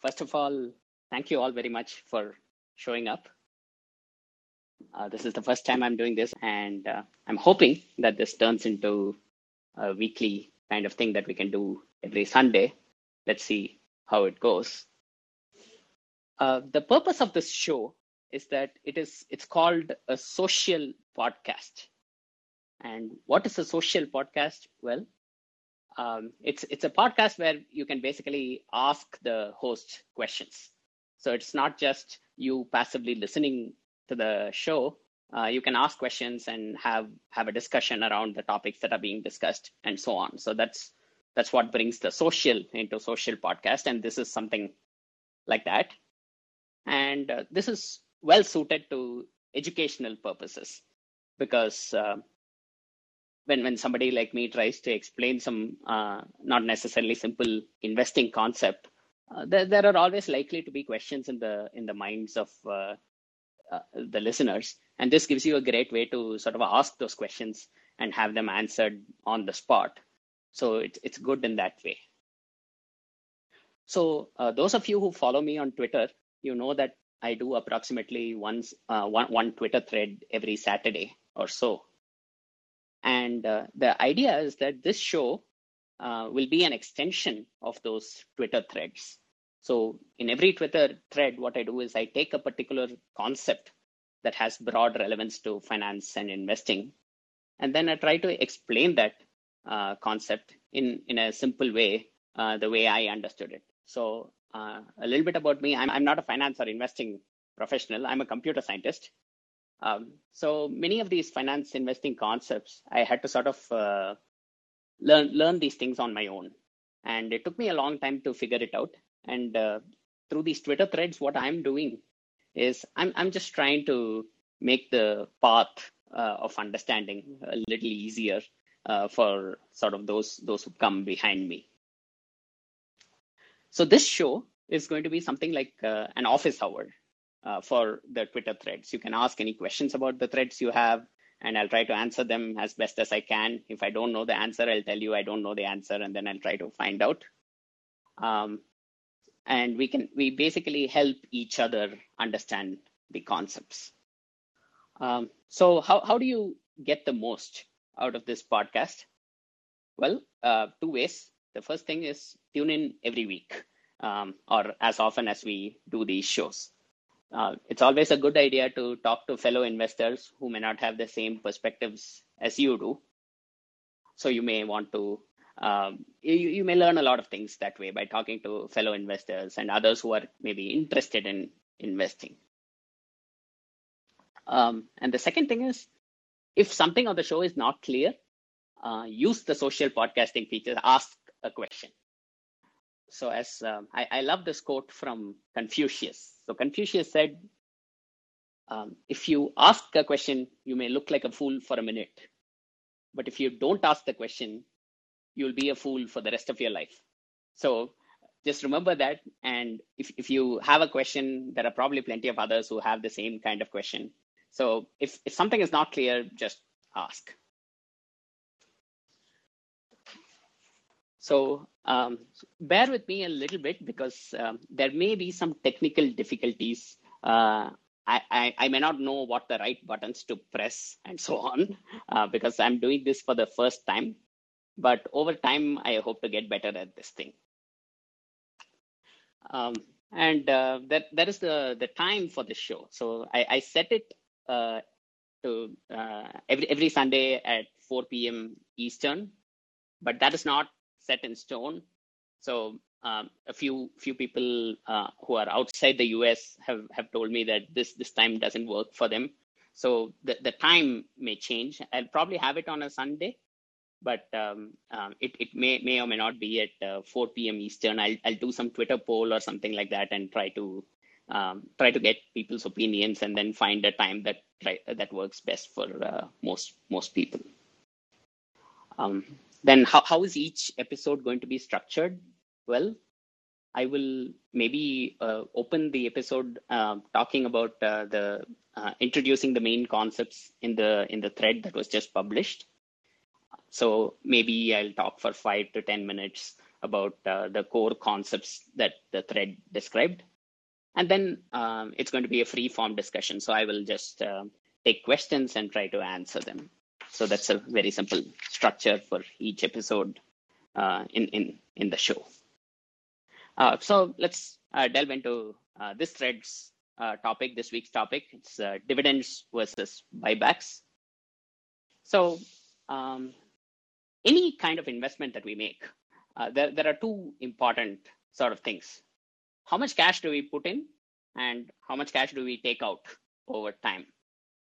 first of all, thank you all very much for showing up. Uh, this is the first time I'm doing this, and uh, I'm hoping that this turns into a weekly kind of thing that we can do every Sunday. Let's see how it goes. Uh, the purpose of this show is that it is it's called a social podcast. And what is a social podcast? Well, um, it's it's a podcast where you can basically ask the host questions. So it's not just you passively listening to the show. Uh, you can ask questions and have have a discussion around the topics that are being discussed and so on. So that's that's what brings the social into social podcast, and this is something like that. And uh, this is well suited to educational purposes because uh, when when somebody like me tries to explain some uh, not necessarily simple investing concept, uh, there there are always likely to be questions in the in the minds of uh, uh, the listeners, and this gives you a great way to sort of ask those questions and have them answered on the spot. So it's it's good in that way. So uh, those of you who follow me on Twitter, you know that I do approximately once uh, one one Twitter thread every Saturday or so. And uh, the idea is that this show uh, will be an extension of those Twitter threads. So in every Twitter thread, what I do is I take a particular concept that has broad relevance to finance and investing, and then I try to explain that uh, concept in in a simple way, uh, the way I understood it. So uh, a little bit about me: I'm I'm not a finance or investing professional. I'm a computer scientist. Um, so many of these finance investing concepts, I had to sort of uh, learn learn these things on my own, and it took me a long time to figure it out. And uh, through these Twitter threads, what I'm doing is I'm I'm just trying to make the path uh, of understanding a little easier uh, for sort of those those who come behind me. So this show is going to be something like uh, an office hour uh, for the Twitter threads. You can ask any questions about the threads you have, and I'll try to answer them as best as I can. If I don't know the answer, I'll tell you I don't know the answer, and then I'll try to find out. Um, and we can we basically help each other understand the concepts. Um, so how how do you get the most out of this podcast? Well, uh, two ways. The first thing is tune in every week um, or as often as we do these shows. Uh, it's always a good idea to talk to fellow investors who may not have the same perspectives as you do. So you may want to, um, you, you may learn a lot of things that way by talking to fellow investors and others who are maybe interested in investing. Um, and the second thing is, if something on the show is not clear, uh, use the social podcasting feature, ask a question. So, as um, I, I love this quote from Confucius. So, Confucius said, um, If you ask a question, you may look like a fool for a minute. But if you don't ask the question, you'll be a fool for the rest of your life. So, just remember that. And if, if you have a question, there are probably plenty of others who have the same kind of question. So, if, if something is not clear, just ask. So um, bear with me a little bit because um, there may be some technical difficulties. Uh, I, I, I, may not know what the right buttons to press and so on uh, because I'm doing this for the first time. But over time, I hope to get better at this thing. Um, and uh, that that is the the time for the show. So I, I set it uh, to uh, every every Sunday at 4 p.m. Eastern, but that is not set in stone. So um, a few few people uh, who are outside the US have, have told me that this this time doesn't work for them. So the, the time may change. I'll probably have it on a Sunday, but um, um, it, it may may or may not be at uh, 4 p.m. Eastern. I'll, I'll do some Twitter poll or something like that and try to um, try to get people's opinions and then find a time that that works best for uh, most most people. Um, then how, how is each episode going to be structured? Well, I will maybe uh, open the episode uh, talking about uh, the uh, introducing the main concepts in the in the thread that was just published. So maybe I'll talk for five to ten minutes about uh, the core concepts that the thread described. And then um, it's going to be a free form discussion. So I will just uh, take questions and try to answer them. So that's a very simple structure for each episode uh, in, in, in the show. Uh, so let's uh, delve into uh, this thread's topic, this week's topic. It's dividends versus buybacks. So um, any kind of investment that we make, there, there are two important sort of things. How much cash do we put in and how much cash do we take out over time?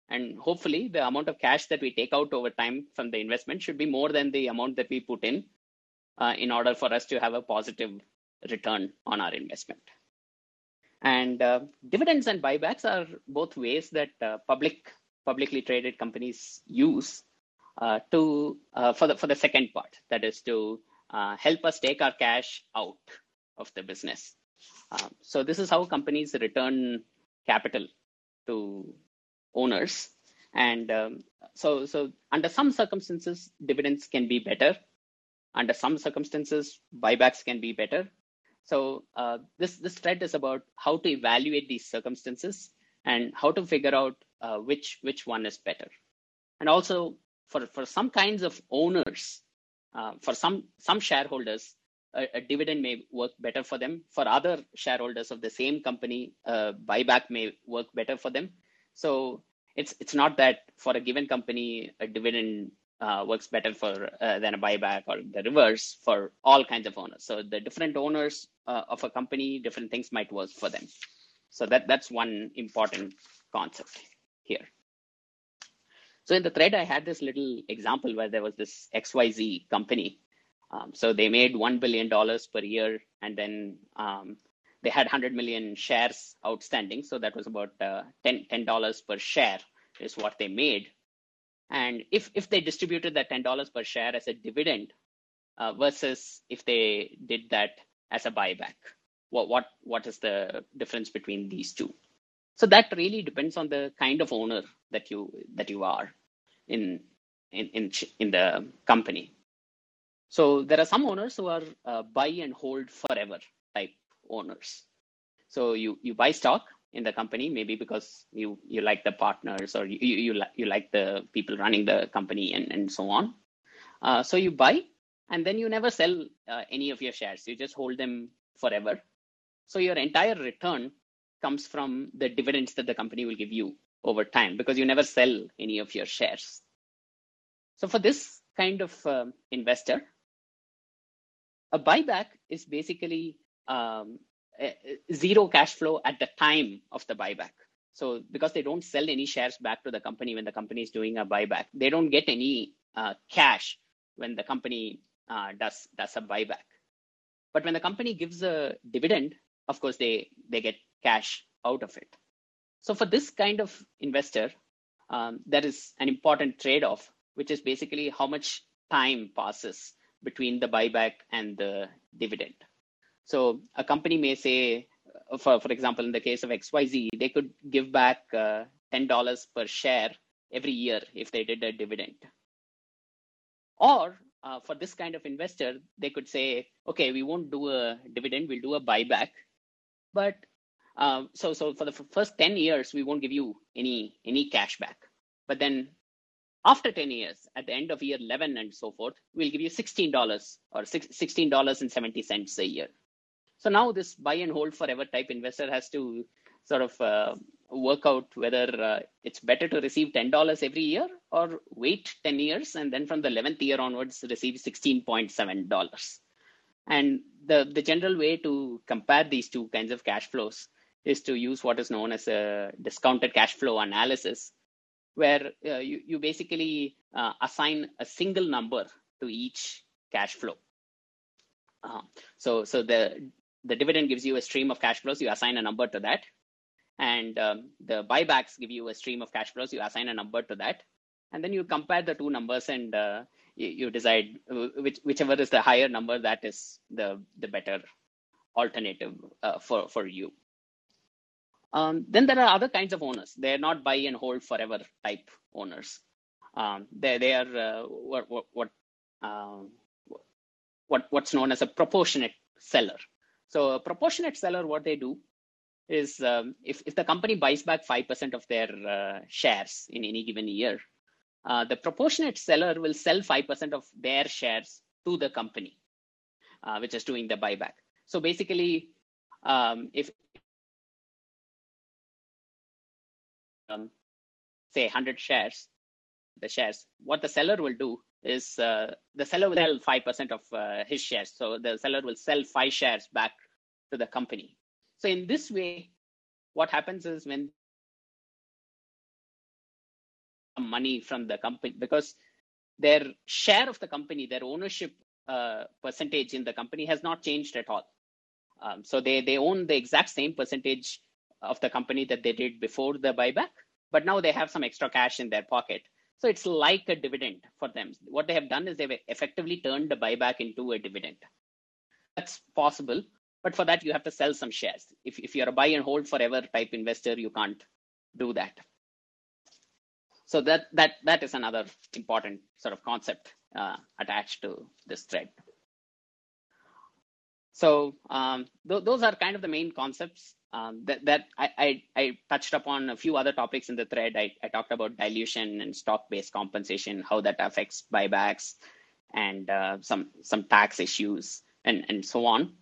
And hopefully, the amount of cash that we take out over time from the investment should be more than the amount that we put in uh, in order for us to have a positive return on our investment. And uh, dividends and buybacks are both ways that uh, public publicly traded companies use uh, to uh, for the for the second part, that is to uh, help us take our cash out of the business. Um, so this is how companies return capital to owners. And um, so, so under some circumstances, dividends can be better. Under some circumstances, buybacks can be better. So uh, this this thread is about how to evaluate these circumstances and how to figure out uh, which which one is better. And also for for some kinds of owners, uh, for some some shareholders, a, a, dividend may work better for them. For other shareholders of the same company, buyback may work better for them. So it's it's not that for a given company a dividend uh, works better for uh, than a buyback or the reverse for all kinds of owners. So the different owners uh, of a company, different things might work for them. So that that's one important concept here. So in the thread, I had this little example where there was this XYZ company. Um, so they made one billion dollars per year, and then um, they had 100 million shares outstanding. So that was about uh, 10 $10 per share is what they made. And if, if they distributed that $10 per share as a dividend uh, versus if they did that as a buyback, what, what, what is the difference between these two? So that really depends on the kind of owner that you that you are in in in, in the company. So there are some owners who are uh, buy and hold forever type owners. So you you buy stock in the company maybe because you you like the partners or you you, you, you like the people running the company and, and so on. Uh, so you buy and then you never sell uh, any of your shares. You just hold them forever. So your entire return comes from the dividends that the company will give you over time because you never sell any of your shares. So for this kind of uh, investor, a buyback is basically um, zero cash flow at the time of the buyback. So because they don't sell any shares back to the company when the company is doing a buyback, they don't get any uh, cash when the company uh, does does a buyback. But when the company gives a dividend, of course they they get cash out of it. So for this kind of investor, um, there is an important trade-off, which is basically how much time passes between the buyback and the dividend. So a company may say, uh, for, for example, in the case of XYZ, they could give back uh, $10 per share every year if they did a dividend. Or uh, for this kind of investor, they could say, okay, we won't do a dividend, we'll do a buyback. But uh, so, so for the first 10 years, we won't give you any, any cash back. But then after 10 years, at the end of year 11 and so forth, we'll give you $16 or $16.70 a year. So now this buy and hold forever type investor has to sort of uh, work out whether uh, it's better to receive $10 every year or wait 10 years and then from the 11th year onwards receive $16.7. And the, the general way to compare these two kinds of cash flows is to use what is known as a discounted cash flow analysis, where uh, you, you basically uh, assign a single number to each cash flow. Uh, so, so the the dividend gives you a stream of cash flows, you assign a number to that. And um, the buybacks give you a stream of cash flows, you assign a number to that. And then you compare the two numbers and uh, you, you, decide which, whichever is the higher number, that is the, the better alternative uh, for, for you. Um, then there are other kinds of owners. They're not buy and hold forever type owners. Um, they, they are uh, what, what, what um, what, what's known as a proportionate seller. So a proportionate seller, what they do is um, if, if the company buys back 5% of their uh, shares in any given year, uh, the proportionate seller will sell 5% of their shares to the company, uh, which is doing the buyback. So basically, um, if um, say 100 shares, the shares, what the seller will do is uh, the seller will sell 5% of uh, his shares. So the seller will sell five shares back to the company. So in this way, what happens is when money from the company, because their share of the company, their ownership uh, percentage in the company has not changed at all. Um, so they, they own the exact same percentage of the company that they did before the buyback, but now they have some extra cash in their pocket. So it's like a dividend for them. What they have done is they've effectively turned the buyback into a dividend. That's possible, but for that you have to sell some shares. If, if you're a buy and hold forever type investor, you can't do that. So that that that is another important sort of concept uh, attached to this thread. So um, th those are kind of the main concepts um, that, that I, I, I, touched upon a few other topics in the thread. I, I talked about dilution and stock-based compensation, how that affects buybacks, and uh, some some tax issues and and so on.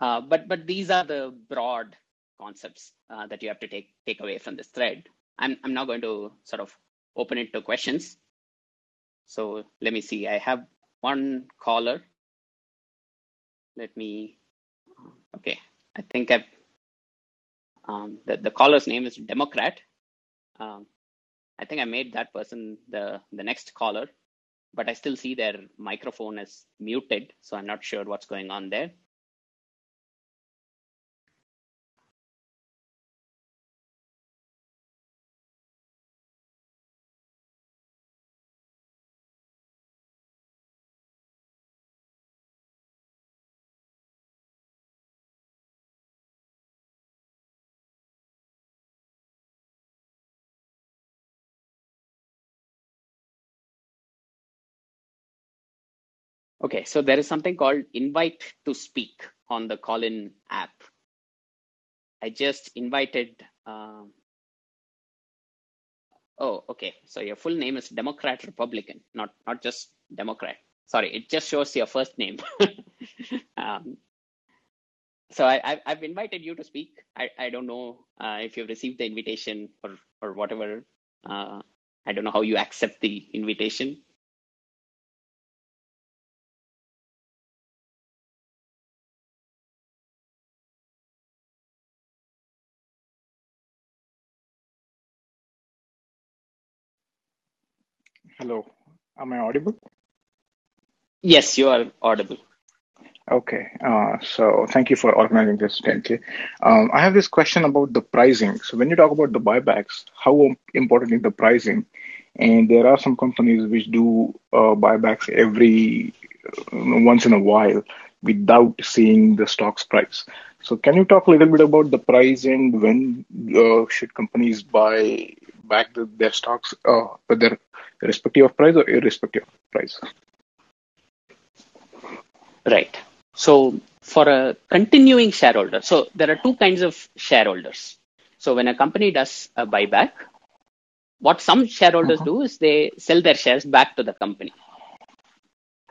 Uh, but but these are the broad concepts uh, that you have to take take away from this thread. I'm I'm now going to sort of open it to questions. So let me see. I have one caller. Let me. Okay, I think I've um, the, the caller's name is Democrat. Um, I think I made that person the, the next caller, but I still see their microphone is muted, so I'm not sure what's going on there. Okay, so there is something called invite to speak on the Callin app. I just invited. Um, oh, okay. So your full name is Democrat Republican, not not just Democrat. Sorry, it just shows your first name. um, so I, have invited you to speak. I, I don't know uh, if you've received the invitation or or whatever. Uh, I don't know how you accept the invitation. Hello, am I audible? Yes, you are audible. Okay, uh, so thank you for organizing this, 10K. Um, I have this question about the pricing. So when you talk about the buybacks, how important is the pricing? And there are some companies which do uh, buybacks every uh, once in a while without seeing the stock's price. So can you talk a little bit about the price and when uh, should companies buy back the, their stocks, uh, whether irrespective of price or irrespective of price? Right. So for a continuing shareholder, so there are two kinds of shareholders. So when a company does a buyback, what some shareholders uh-huh. do is they sell their shares back to the company.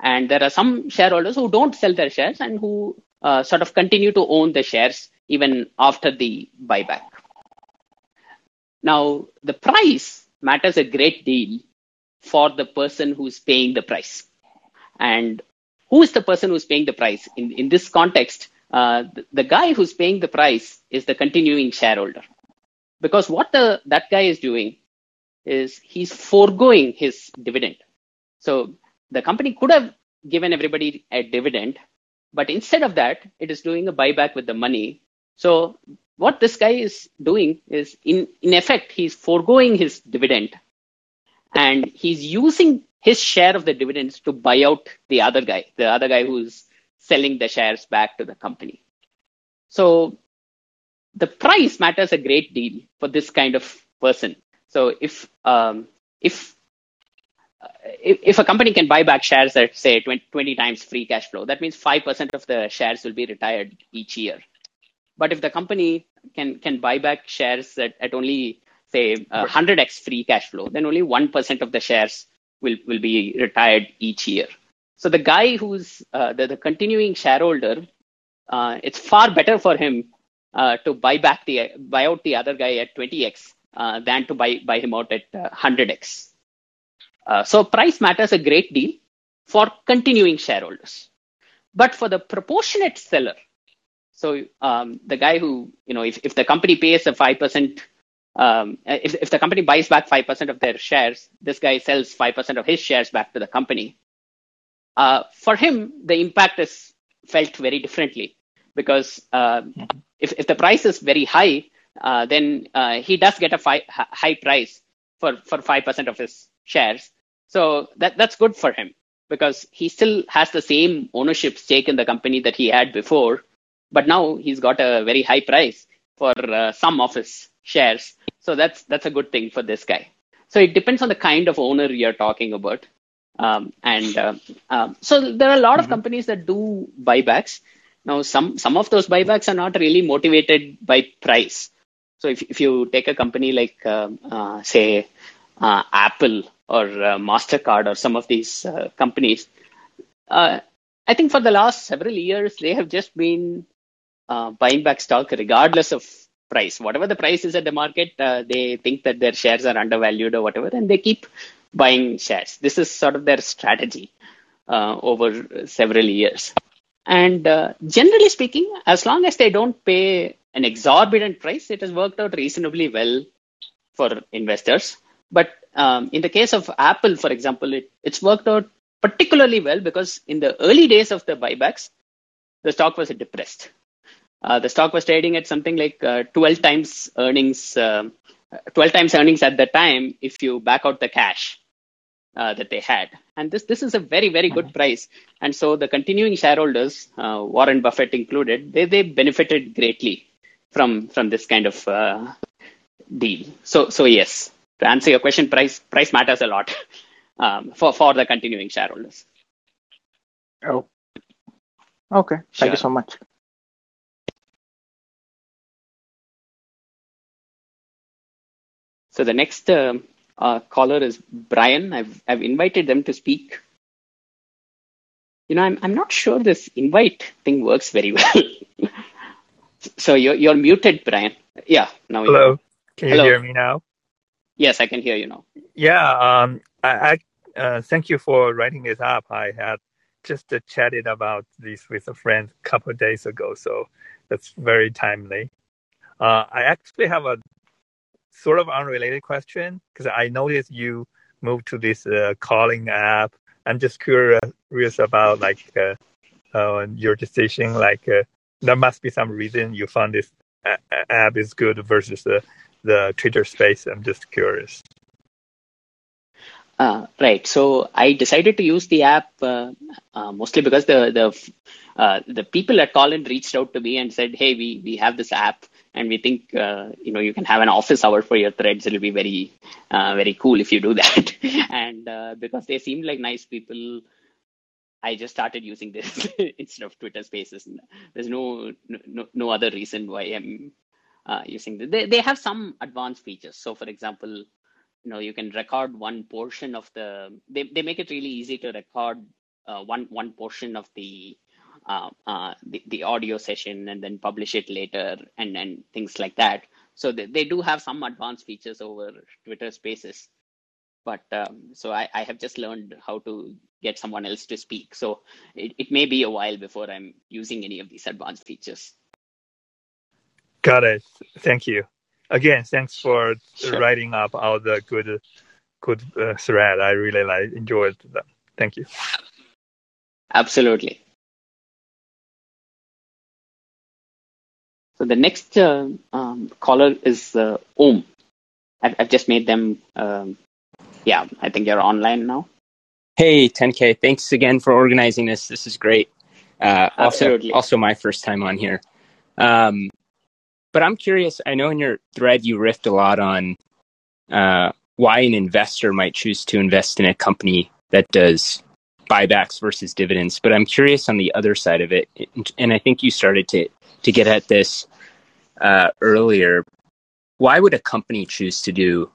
And there are some shareholders who don't sell their shares and who uh, sort of continue to own the shares even after the buyback. Now, the price matters a great deal for the person who's paying the price. And who is the person who's paying the price? In, in this context, uh, the, the guy who's paying the price is the continuing shareholder. Because what the, that guy is doing is he's foregoing his dividend. So the company could have given everybody a dividend, but instead of that, it is doing a buyback with the money. So what this guy is doing is, in, in effect, he's foregoing his dividend and he's using his share of the dividends to buy out the other guy, the other guy who's selling the shares back to the company. So the price matters a great deal for this kind of person. So if um, if if, if a company can buy back shares at say 20, 20 times free cash flow, that means five percent of the shares will be retired each year. But if the company can can buy back shares at, at only say hundred x free cash flow, then only one percent of the shares will will be retired each year. So the guy who's uh, the, the continuing shareholder, uh, it's far better for him uh, to buy back the buy out the other guy at 20x uh, than to buy buy him out at 100x. Uh, so price matters a great deal for continuing shareholders, but for the proportionate seller. So um, the guy who you know if, if the company pays a five percent um, if, if the company buys back 5% of their shares, this guy sells 5% of his shares back to the company. Uh, for him, the impact is felt very differently because uh, if, if the price is very high, uh, then uh, he does get a fi- high price for, for 5% of his shares. So that, that's good for him because he still has the same ownership stake in the company that he had before, but now he's got a very high price for uh, some of his shares. So that's that's a good thing for this guy. So it depends on the kind of owner you're talking about. Um, and uh, um, so there are a lot mm-hmm. of companies that do buybacks. Now, some some of those buybacks are not really motivated by price. So if if you take a company like uh, uh, say uh, Apple or uh, Mastercard or some of these uh, companies, I think for the last several years they have just been buying back stock regardless of price. Whatever the price is at the market, uh, they think that their shares are undervalued or whatever, and they keep buying shares. This is sort of their strategy uh, over several years. And uh, generally speaking, as long as they don't pay an exorbitant price, it has worked out reasonably well for investors. But um, in the case of Apple, for example, it, it's worked out particularly well because in the early days of the buybacks, the stock was depressed. Uh, the stock was trading at something like uh, 12 times earnings, uh, 12 times earnings at the time if you back out the cash uh, that they had. And this this is a very very good price. And so the continuing shareholders, uh, Warren Buffett included, they they benefited greatly from from this kind of uh, deal. So so yes, to answer your question, price price matters a lot um, for for the continuing shareholders. Oh, okay. Thank sure. you so much. So the next uh, uh, caller is Brian. I've I've invited them to speak. You know, I'm I'm not sure this invite thing works very well. so you're you're muted, Brian. Yeah, now. Hello. Can you Hello. hear me now? Yes, I can hear you now. Yeah. Um. I, I uh, thank you for writing this up. I had just uh, chatted about this with a friend a couple of days ago, so that's very timely. Uh, I actually have a sort of unrelated question because I noticed you moved to this uh, Callin app. I'm just curious about like uh, uh, your decision. Like uh, there must be some reason you found this app is good versus the the Twitter space. I'm just curious. Uh, right. So I decided to use the app uh, uh, mostly because the the uh, the people at Callin reached out to me and said, "Hey, we we have this app and we think uh, you know you can have an office hour for your threads. It'll be very uh, very cool if you do that. And uh, because they seemed like nice people i just started using this instead of twitter spaces. There's no no, no other reason why i'm uh, using this. They, they have some advanced features. So for example you know you can record one portion of the they, they make it really easy to record uh, one one portion of the uh, uh, the, the audio session and then publish it later and, and things like that. So they, they do have some advanced features over Twitter Spaces. But um, so I, I have just learned how to get someone else to speak. So it, it may be a while before I'm using any of these advanced features. Got it. Thank you. Again, thanks for sure. writing up all the good good uh, thread. I really like enjoyed them. Thank you. Absolutely. So the next uh, um, caller is uh, Om. I've, I've, just made them. Um, yeah, I think you're online now. Hey, 10K. Thanks again for organizing this. This is great. Uh, Absolutely. Also, also my first time on here. Um, but I'm curious. I know in your thread you riffed a lot on uh, why an investor might choose to invest in a company that does buybacks versus dividends. But I'm curious on the other side of it, and I think you started to to get at this uh, earlier. Why would a company choose to do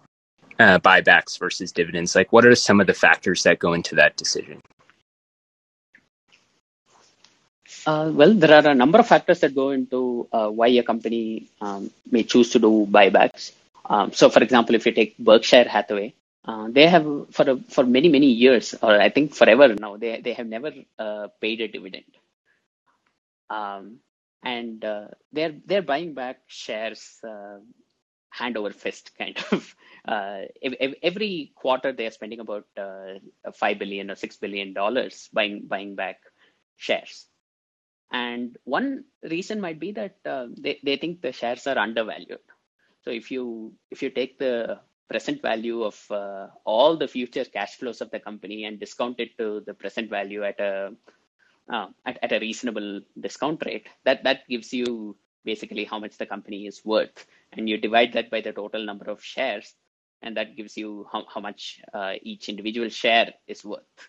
uh, buybacks versus dividends? Like, what are some of the factors that go into that decision? Uh, well, there are a number of factors that go into uh, why a company um, may choose to do buybacks. Um, so, for example, if you take Berkshire Hathaway, uh, they have for a, for many many years, or I think forever now, they they have never uh, paid a dividend. Um, and uh, they're they're buying back shares uh, hand over fist, kind of. Uh, every quarter, they are spending about uh, five billion or six billion dollars buying buying back shares. And one reason might be that they they think the shares are undervalued. So if you if you take the present value of uh, all the future cash flows of the company and discount it to the present value at a uh, at, at a reasonable discount rate, that that gives you basically how much the company is worth, and you divide that by the total number of shares, and that gives you how, how much uh, each individual share is worth.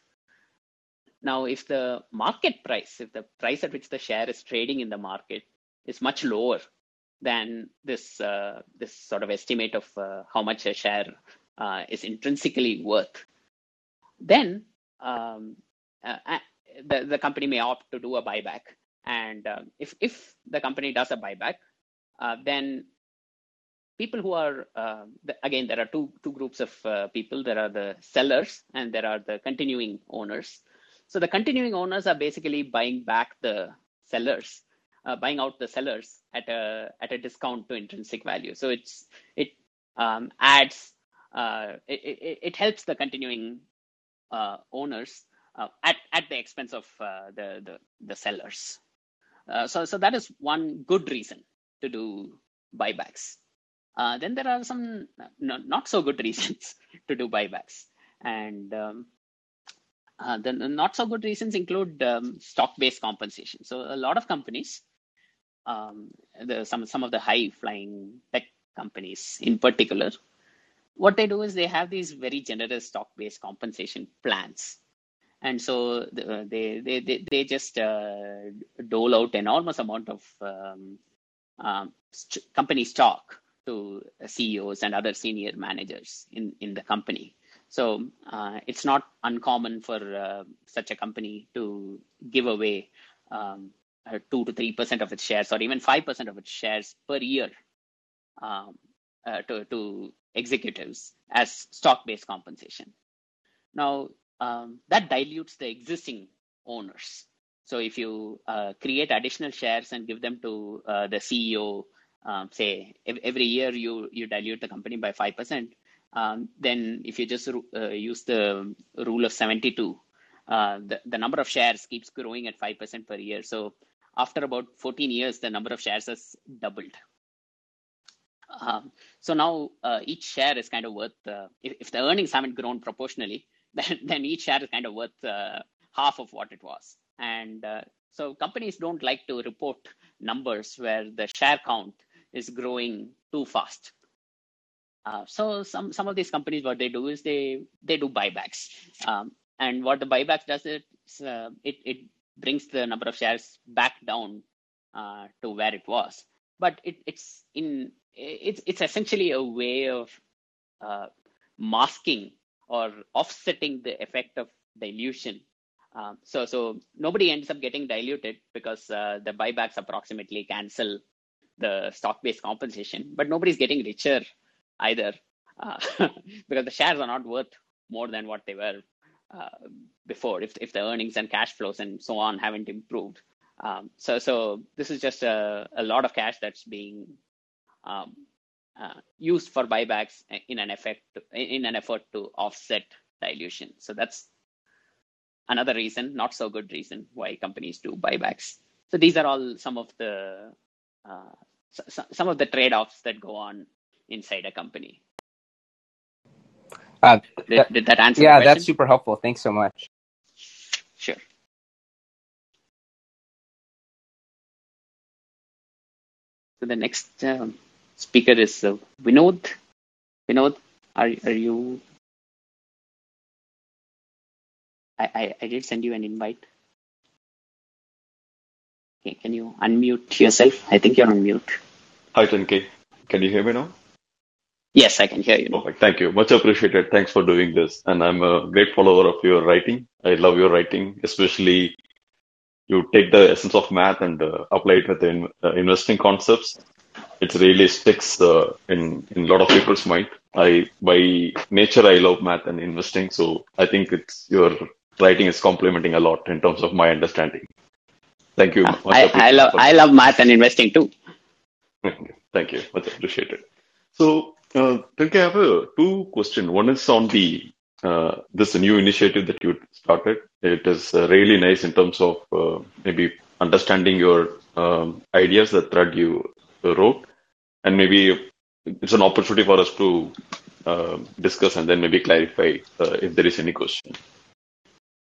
Now, if the market price, if the price at which the share is trading in the market is much lower than this uh, this sort of estimate of uh, how much a share uh, is intrinsically worth, then um, uh, the the company may opt to do a buyback. And uh, if if the company does a buyback, then people who are again there are two two groups of people. There are the sellers and there are the continuing owners. So the continuing owners are basically buying back the sellers uh, buying out the sellers at a at a discount to intrinsic value. So it's it um, adds uh, it, it, it, helps the continuing uh, owners uh, at at the expense of uh, the, the the sellers. Uh, so so that is one good reason to do buybacks. then there are some not so good reasons to do buybacks, and um, uh, the not so good reasons include um, stock based compensation. So, a lot of companies um, the, some some of the high flying tech companies in particular, what they do is they have these very generous stock based compensation plans, and so they they they, they just uh, dole out enormous amount of um, um, st- company stock to CEOs and other senior managers in in the company. So uh, it's not uncommon for uh, such a company to give away um, uh, two to three percent of its shares, or even five percent of its shares per year, um, uh, to, to executives as stock-based compensation. Now um, that dilutes the existing owners. So if you uh, create additional shares and give them to uh, the CEO, um, say every year you you dilute the company by five percent, um, then if you just uh, use the rule of 72, uh, the, the number of shares keeps growing at 5% per year. So after about 14 years, the number of shares has doubled. Um, so now uh, each share is kind of worth, uh, if, if, the earnings haven't grown proportionally, then, then each share is kind of worth uh, half of what it was. And uh, so companies don't like to report numbers where the share count is growing too fast. Uh, so some some of these companies, what they do is they they do buybacks, um, and what the buybacks does it uh, it it brings the number of shares back down uh, to where it was. But it, it's in it's it's essentially a way of uh, masking or offsetting the effect of dilution. Um, so so nobody ends up getting diluted because uh, the buybacks approximately cancel the stock-based compensation, but nobody's getting richer either uh, because the shares are not worth more than what they were uh, before if, if the earnings and cash flows and so on haven't improved. Um, so, so this is just a, a lot of cash that's being um, uh, used for buybacks in an effect in an effort to offset dilution. So that's another reason, not so good reason, why companies do buybacks. So these are all some of the uh, some of the trade-offs that go on inside a company. Uh, did, that, did, that answer? Yeah, that's super helpful. Thanks so much. Sure. So the next um, speaker is uh, Vinod. Vinod, are are you? I, I, I did send you an invite. Okay, can you unmute yourself? I think you're on mute. Hi, 10K. Can you hear me now? Yes, I can hear you. Now. Perfect. Thank you. Much appreciated. Thanks for doing this. And I'm a great follower of your writing. I love your writing, especially you take the essence of math and uh, apply it with in, uh, investing concepts. It really sticks uh, in in a lot of people's mind. I by nature I love math and investing, so I think it's your writing is complementing a lot in terms of my understanding. Thank you. Uh, I, I love I love math and investing too. Thank you. Much appreciated. So, uh, I have uh, two questions. One is on the uh, this new initiative that you started. It is uh, really nice in terms of uh, maybe understanding your um, ideas, the thread you wrote, and maybe it's an opportunity for us to uh, discuss and then maybe clarify uh, if there is any question.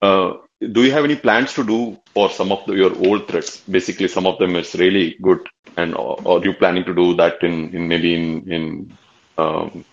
Uh, do you have any plans to do for some of the, your old threads? Basically, some of them is really good, and are you planning to do that in, in maybe in in um,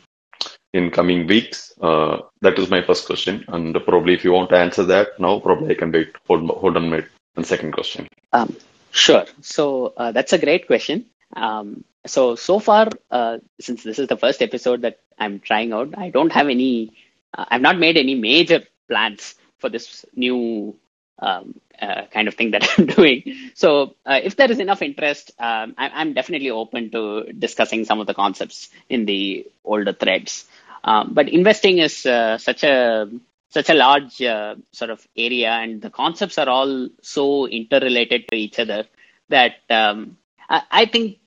in coming weeks? Uh, that is my first question, and probably if you want to answer that now, probably I can wait. Hold, hold on, my second question. Um, sure. So uh, that's a great question. Um, so so far, uh, since this is the first episode that I'm trying out, I don't have any. Uh, I've not made any major plans for this new um, uh, kind of thing that I'm doing. So uh, if there is enough interest, um, I, am definitely open to discussing some of the concepts in the older threads. Um, but investing is uh, such a such a large uh, sort of area, and the concepts are all so interrelated to each other that um, I, I, think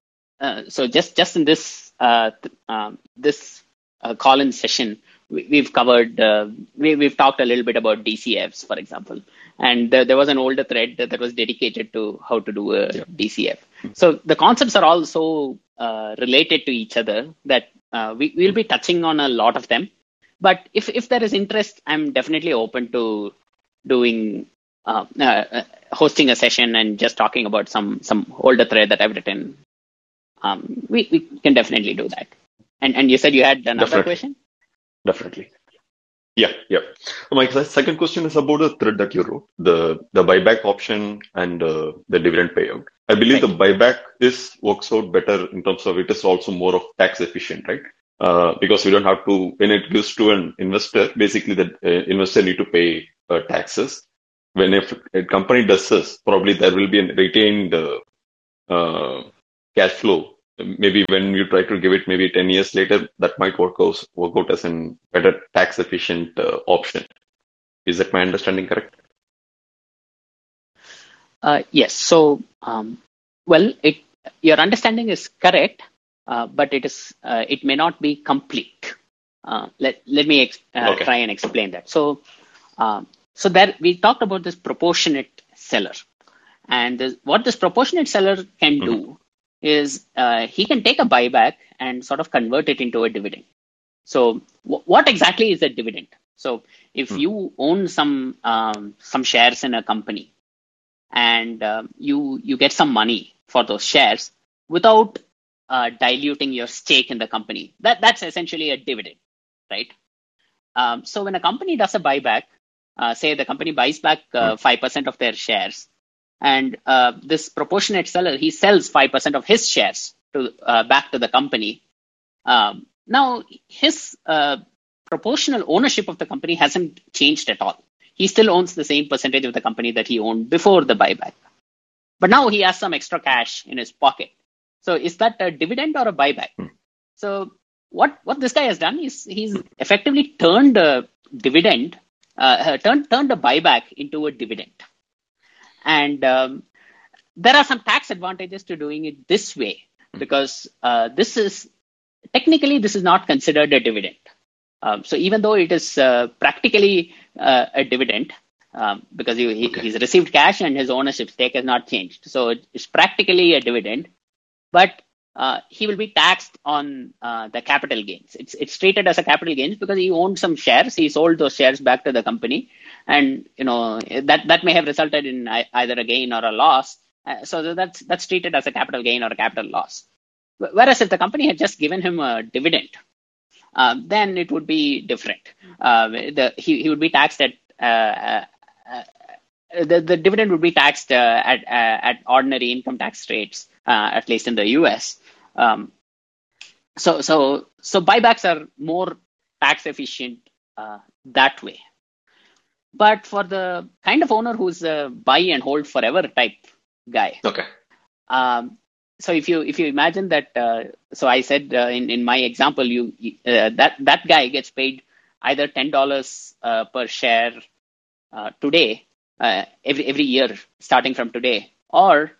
uh, so. Just just in this uh, th- um, this call-in session, we, have covered we, we've talked a little bit about DCFs, for example, and there was an older thread that, that, was dedicated to how to do a yeah. DCF. So the concepts are all so uh, related to each other that uh, we will be touching on a lot of them. But if if there is interest, I'm definitely open to doing uh, uh hosting a session and just talking about some some older thread that I've written. Um, we we can definitely do that. And and you said you had another definitely. question. Definitely. Yeah, yeah. My second question is about the thread that you wrote, the the buyback option and uh, the dividend payout. I believe right. the buyback is works out better in terms of it is also more of tax efficient, right? Uh, because we don't have to when it gives to an investor, basically the uh, investor need to pay uh, taxes. When if a company does this, probably there will be a retained uh, uh, cash flow maybe when you try to give it maybe 10 years later, that might work out, work out as a better tax efficient uh, option. Is that my understanding correct? Uh, yes. So, um, well, it your understanding is correct, uh, but it is uh, it may not be complete. Uh, let let me ex- uh, okay. try and explain that. So, so that we talked about this proportionate seller, and this, what this proportionate seller can mm-hmm. do is uh, he can take a buyback and sort of convert it into a dividend. So, w- what exactly is a dividend? So, if hmm. you own some um, some shares in a company, and uh, you you get some money for those shares without uh, diluting your stake in the company, that that's essentially a dividend, right? Um, so, when a company does a buyback, uh, say the company buys back uh, hmm. five percent of their shares, and uh, this proportionate seller he sells 5% of his shares to uh, back to the company. Um, now his uh, proportional ownership of the company hasn't changed at all. He still owns the same percentage of the company that he owned before the buyback. But now he has some extra cash in his pocket. So is that a dividend or a buyback? Hmm. so what what this guy has done is he's effectively turned a dividend uh, turned turned a buyback into a dividend and um, there are some tax advantages to doing it this way because uh, this is technically this is not considered a dividend. Um, so even though it is uh, practically uh, a dividend, um, because he, he, he's received cash and his ownership stake has not changed, so it's practically a dividend, but uh, he will be taxed on uh, the capital gains. It's it's treated as a capital gains because he owned some shares. He sold those shares back to the company, and you know that that may have resulted in either a gain or a loss. Uh, so that's that's treated as a capital gain or a capital loss. Whereas if the company had just given him a dividend, uh, then it would be different. Uh, the, he, he would be taxed at uh, the, the dividend would be taxed at at ordinary income tax rates, at least in the U.S. Um, so so so buybacks are more tax efficient that way. But for the kind of owner who's a buy and hold forever type guy, okay. Um, so if you if you imagine that, uh, so I said uh, in in my example, you uh, that that guy gets paid either ten dollars uh, per share uh, today, uh, every every year starting from today, or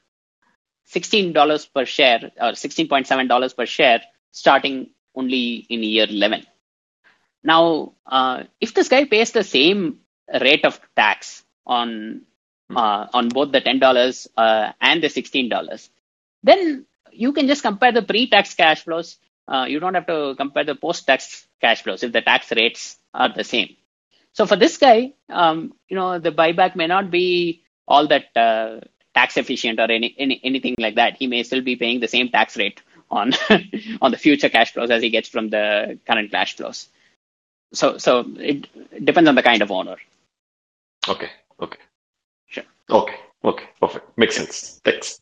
sixteen dollars per share or sixteen point seven dollars per share starting only in year eleven. Now, if this guy pays the same rate of tax on on both the ten dollars and the sixteen dollars, then you can just compare the pre-tax cash flows. Uh, you don't have to compare the post-tax cash flows if the tax rates are the same. So for this guy, um, you know, the buyback may not be all that uh, tax efficient or any, any anything like that. He may still be paying the same tax rate on on the future cash flows as he gets from the current cash flows. So so it depends on the kind of owner. Okay. Okay. Sure. Okay. Okay. Perfect. Makes sense. Thanks.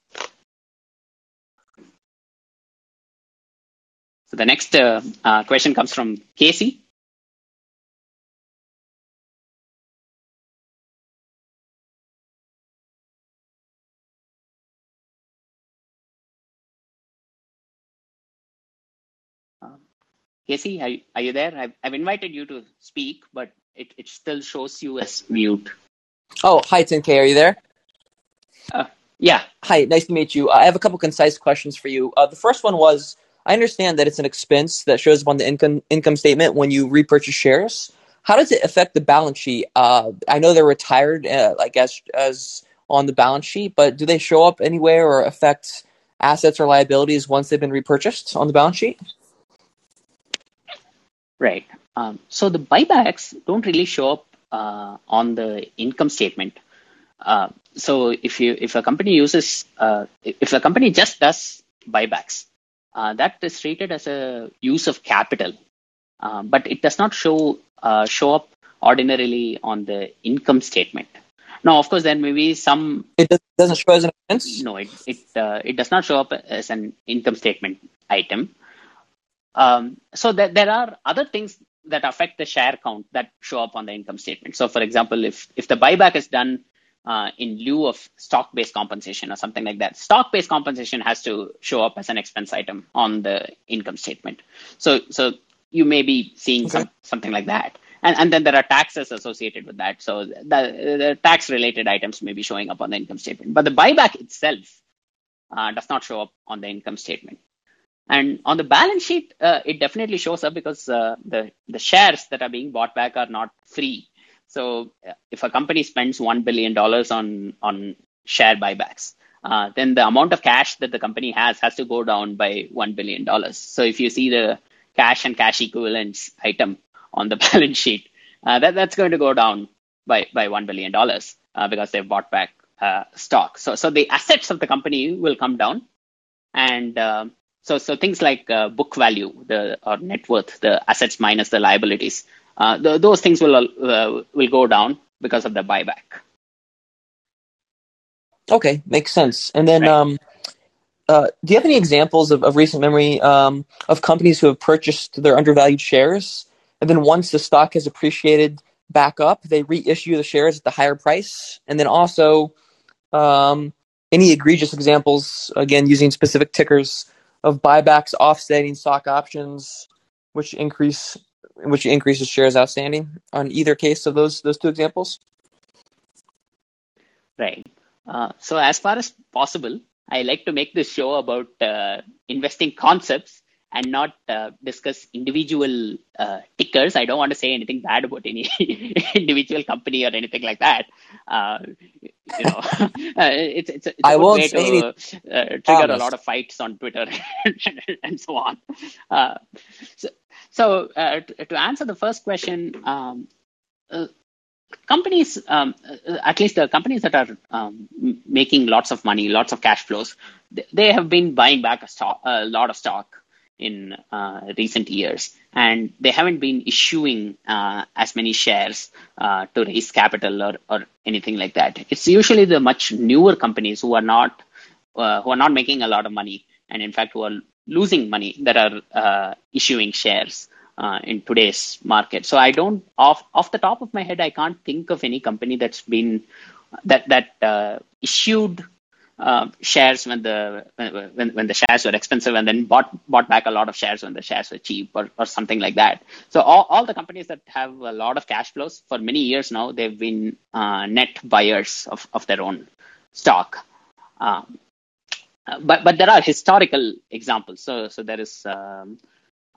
So the next uh, uh, question comes from Casey. Casey, are you, are you there? I've, I've invited you to speak, but it, it still shows you as mute. Oh, hi, 10K. Are you there? Uh, yeah. Hi, nice to meet you. I have a couple concise questions for you. Uh, the first one was I understand that it's an expense that shows up on the income income statement when you repurchase shares. How does it affect the balance sheet? Uh, I know they're retired, uh, like as as on the balance sheet, but do they show up anywhere or affect assets or liabilities once they've been repurchased on the balance sheet? Right. Um, so the buybacks don't really show up uh, on the income statement. Uh, so if you if a company uses uh, if a company just does buybacks, uh, that is treated as a use of capital, uh, but it does not show uh, show up ordinarily on the income statement. Now, of course, there may be some. It doesn't show as an expense. No, it it uh, it does not show up as an income statement item. Um, so there there are other things that affect the share count that show up on the income statement. So, for example, if if the buyback is done uh, in lieu of stock-based compensation or something like that. Stock-based compensation has to show up as an expense item on the income statement. So, so you may be seeing okay. some, something like that. And, and then there are taxes associated with that. So the, the tax-related items may be showing up on the income statement. But the buyback itself uh, does not show up on the income statement. And on the balance sheet, uh, it definitely shows up because uh, the the shares that are being bought back are not free so if a company spends $1 billion on, on share buybacks, uh, then the amount of cash that the company has has to go down by $1 billion. So if you see the cash and cash equivalents item on the balance sheet, uh, that, that's going to go down by, by $1 billion uh, because they've bought back uh, stock. So, so the assets of the company will come down. And uh, so, so things like uh, book value, the or net worth, the assets minus the liabilities, uh, the, those things will uh, will go down because of the buyback. Okay, makes sense. And then, right. um, uh, do you have any examples of, of recent memory um, of companies who have purchased their undervalued shares, and then once the stock has appreciated back up, they reissue the shares at the higher price? And then also, um, any egregious examples, again using specific tickers, of buybacks offsetting stock options, which increase which increases shares outstanding on either case of those those two examples? Right. Uh, so as far as possible, I like to make this show about uh, investing concepts and not uh, discuss individual uh, tickers. I don't want to say anything bad about any individual company or anything like that. Uh, you know, uh, it's it's, it's a way to uh, trigger a lot of fights on Twitter and so on. Uh, so, so uh, to, to, answer the first question, um, uh, companies, um, uh, at least the companies that are um, making lots of money, lots of cash flows, they have been buying back a, stock, a lot of stock in uh, recent years, and they haven't been issuing uh, as many shares uh, to raise capital or, or anything like that. It's usually the much newer companies who are not uh, who are not making a lot of money, and in fact who are losing money that are uh, issuing shares. Uh, in today's market, so I don't off off the top of my head, I can't think of any company that's been that that issued uh, shares when the when, when the shares were expensive and then bought bought back a lot of shares when the shares were cheap or, or something like that. So all, all the companies that have a lot of cash flows for many years now they've been uh, net buyers of, of their own stock. Um, but but there are historical examples. So so there is um,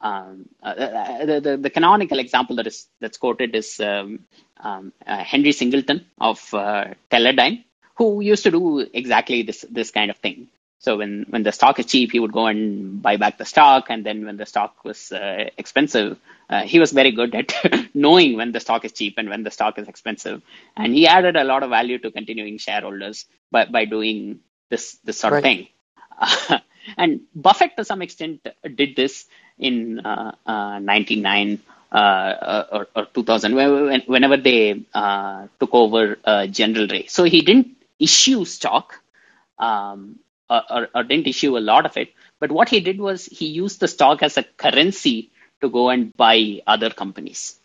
um, uh, the, the, the canonical example that is that's quoted is um, um, uh, Henry Singleton of uh, Teledyne who used to do exactly this this kind of thing. So when when the stock is cheap, he would go and buy back the stock, and then when the stock was uh, expensive, uh, he was very good at knowing when the stock is cheap and when the stock is expensive, and he added a lot of value to continuing shareholders by by doing this this sort right. of thing. Uh, and Buffett, to some extent, did this in uh, uh, 99 uh, or, or 2000, whenever they uh, took over uh, General Re. So he didn't issue stock um, or, or, didn't issue a lot of it. But what he did was he used the stock as a currency to go and buy other companies.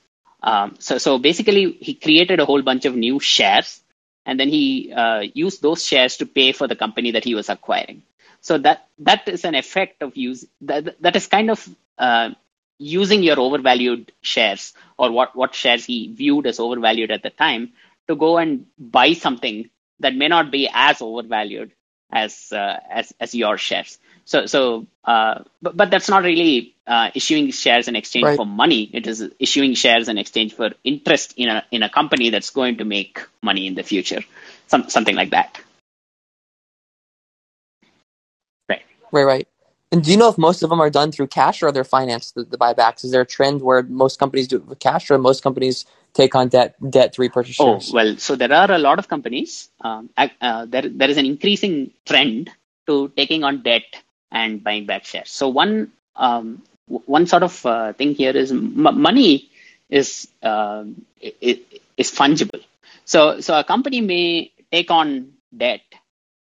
Um, so, so basically, he created a whole bunch of new shares, and then he uh, used those shares to pay for the company that he was acquiring. So that that is an effect of use that that is kind of uh, using your overvalued shares or what what shares he viewed as overvalued at the time to go and buy something that may not be as overvalued as uh, as as your shares. So so uh, but, but that's not really uh, issuing shares in exchange right. for money. It is issuing shares in exchange for interest in a in a company that's going to make money in the future. Some something like that. Right. Right. Right. And do you know if most of them are done through cash or they're financed, the, the buybacks? Is there a trend where most companies do it with cash or most companies take on debt debt to repurchase oh, shares? Oh well, so there are a lot of companies. Um, uh, there there is an increasing trend to taking on debt and buying back shares. So one um, one sort of uh, thing here is m- money is uh, is fungible. So so a company may take on debt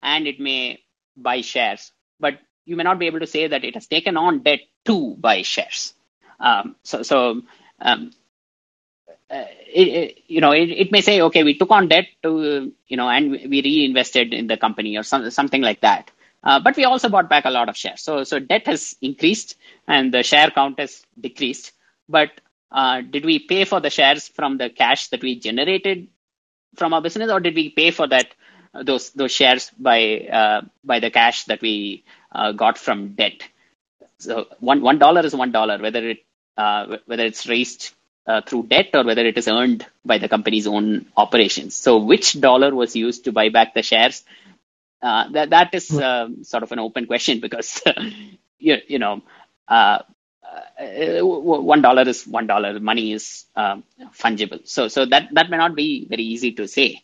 and it may buy shares, but you may not be able to say that it has taken on debt to buy shares. Um, so so um, uh, it, it, you know, it, it, may say, okay, we took on debt to, you know, and we reinvested in the company or some, something like that. Uh, but we also bought back a lot of shares. So, so debt has increased and the share count has decreased. But uh, did we pay for the shares from the cash that we generated from our business, or did we pay for that those those shares by uh, by the cash that we uh, got from debt? So one one dollar is one dollar, whether it uh, whether it's raised uh, through debt or whether it is earned by the company's own operations. So, which dollar was used to buy back the shares? Uh, that that is uh, sort of an open question because you, you know uh, uh, one dollar is one dollar. Money is um, fungible. So so that that may not be very easy to say.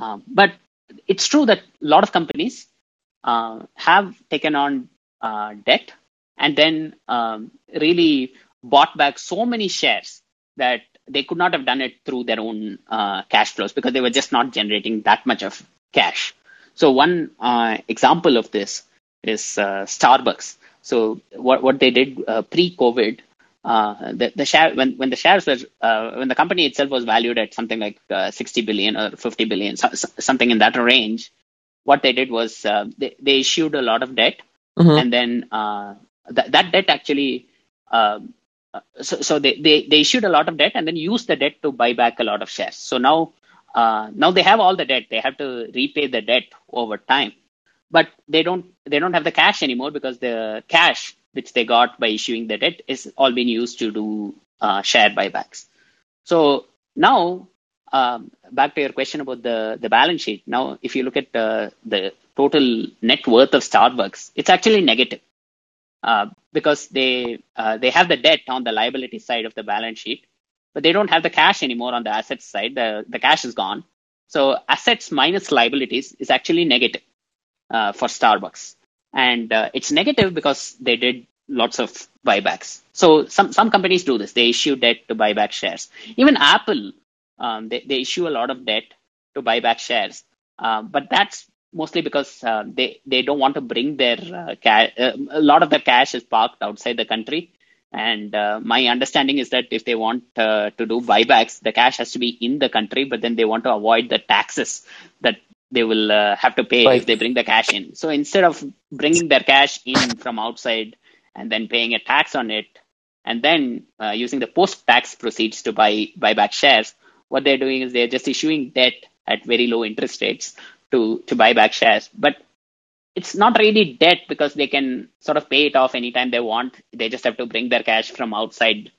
Um, but it's true that a lot of companies uh, have taken on debt and then um, really bought back so many shares that they could not have done it through their own uh, cash flows because they were just not generating that much of cash. So one uh, example of this is uh, Starbucks. So what what they did uh, pre-COVID, uh, the, the share when when the shares were uh, when the company itself was valued at something like 60 billion or 50 billion, so, something in that range. What they did was they, they issued a lot of debt, mm-hmm. and then th- that debt actually um, so, so they, they, they issued a lot of debt and then used the debt to buy back a lot of shares. So now uh, now they have all the debt. They have to repay the debt over time, but they don't they don't have the cash anymore because the cash which they got by issuing the debt is all being used to do uh, share buybacks. So now um, back to your question about the the balance sheet. Now, if you look at uh, the total net worth of Starbucks, it's actually negative. Uh, because they uh, they have the debt on the liability side of the balance sheet, but they don't have the cash anymore on the assets side. The the cash is gone. So assets minus liabilities is actually negative uh, for Starbucks, and uh, it's negative because they did lots of buybacks. So some some companies do this. They issue debt to buy back shares. Even Apple, um, they they issue a lot of debt to buy back shares. Uh, but that's mostly because uh, they they don't want to bring their uh, cash. Uh, a lot of their cash is parked outside the country. And uh, my understanding is that if they want uh, to do buybacks, the cash has to be in the country, but then they want to avoid the taxes that they will uh, have to pay Right. if they bring the cash in. So instead of bringing their cash in from outside and then paying a tax on it, and then uh, using the post-tax proceeds to buy buy back shares, what they're doing is they're just issuing debt at very low interest rates to to buy back shares. But it's not really debt because they can sort of pay it off anytime they want. They just have to bring their cash from outside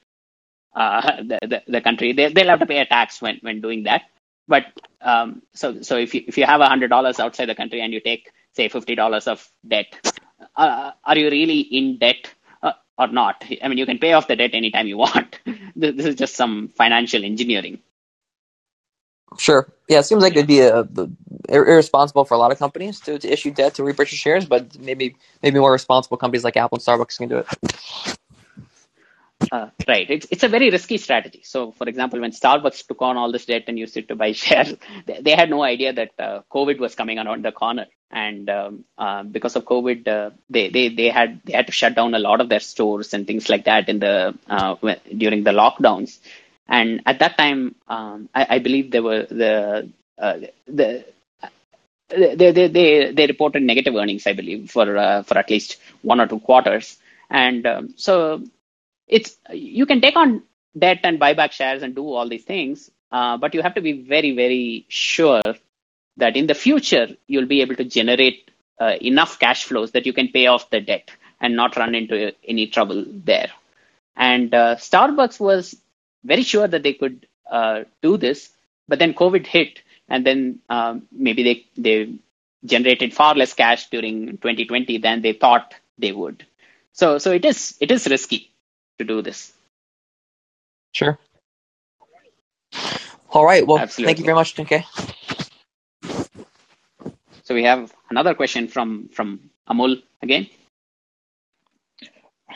uh, the, the the country. They they'll have to pay a tax when when doing that. But um, so so if you if you have a hundred dollars outside the country and you take say fifty dollars of debt, uh, are you really in debt uh, or not? I mean, you can pay off the debt anytime you want. this is just some financial engineering. Sure. Yeah, it seems like it'd be a, ir- irresponsible for a lot of companies to, to issue debt to repurchase shares, but maybe maybe more responsible companies like Apple and Starbucks can do it. Uh, right. It's it's a very risky strategy. So, for example, when Starbucks took on all this debt and used it to buy shares, they, they had no idea that uh, COVID was coming around the corner, and um, uh, because of COVID, uh, they, they they had they had to shut down a lot of their stores and things like that in the uh, during the lockdowns. And at that time, um, I, I believe there were the uh, the they, they they they reported negative earnings, I believe, for uh, for at least one or two quarters, and um, so it's you can take on debt and buy back shares and do all these things, uh, but you have to be very very sure that in the future you'll be able to generate uh, enough cash flows that you can pay off the debt and not run into any trouble there. And uh, Starbucks was very sure that they could uh, do this, but then COVID hit, and then um, maybe they they generated far less cash during 2020 than they thought they would. So so it is it is risky to do this. Sure. All right. Well, Absolutely. thank you very much, 10K. So we have another question from from Amol again.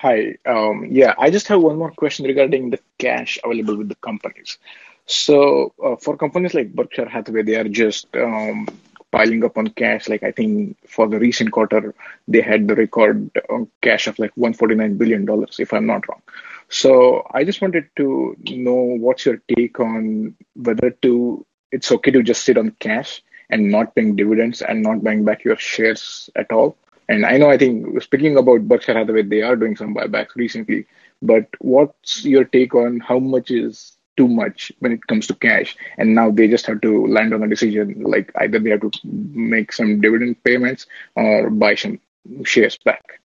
Hi. Um, yeah, I just have one more question regarding the cash available with the companies. So, uh, for companies like Berkshire Hathaway, they are just um, piling up on cash. Like, I think for the recent quarter, they had the record cash of like $149 billion, if I'm not wrong. So, I just wanted to know what's your take on whether to it's okay to just sit on cash and not paying dividends and not buying back your shares at all. And I know, I think speaking about Berkshire Hathaway, they are doing some buybacks recently. But what's your take on how much is too much when it comes to cash? And now they just have to land on a decision like either they have to make some dividend payments or buy some shares back.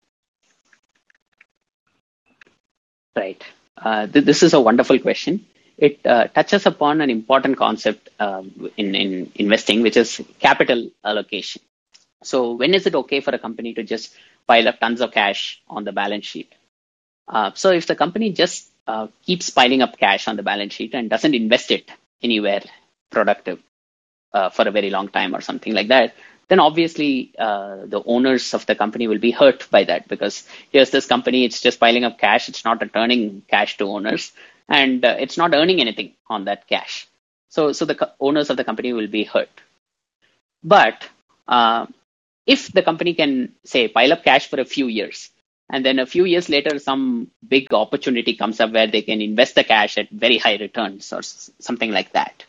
Right. Uh, th- this is a wonderful question. It uh, touches upon an important concept um, in, in investing, which is capital allocation. So, when is it okay for a company to just pile up tons of cash on the balance sheet? Uh, so, if the company just uh, keeps piling up cash on the balance sheet and doesn't invest it anywhere productive uh, for a very long time or something like that, then obviously uh, the owners of the company will be hurt by that because here's this company, it's just piling up cash, it's not returning cash to owners, and uh, it's not earning anything on that cash. So, so the co- owners of the company will be hurt. But uh, if the company can say pile up cash for a few years, and then a few years later, some big opportunity comes up where they can invest the cash at very high returns or something like that,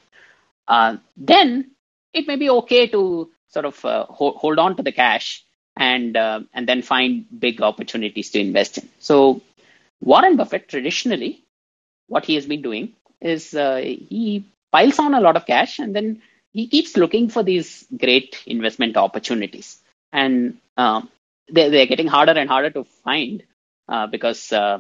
uh, then it may be okay to sort of uh, hold, hold on to the cash and uh, and then find big opportunities to invest in. So Warren Buffett traditionally, what he has been doing is uh, he piles on a lot of cash and then he keeps looking for these great investment opportunities, and um, they they're getting harder and harder to find uh, because. Uh,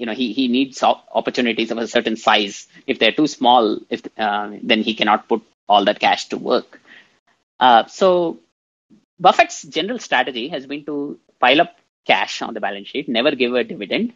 you know, he, he needs opportunities of a certain size. If they're too small, if uh, then he cannot put all that cash to work. Uh, so Buffett's general strategy has been to pile up cash on the balance sheet, never give a dividend,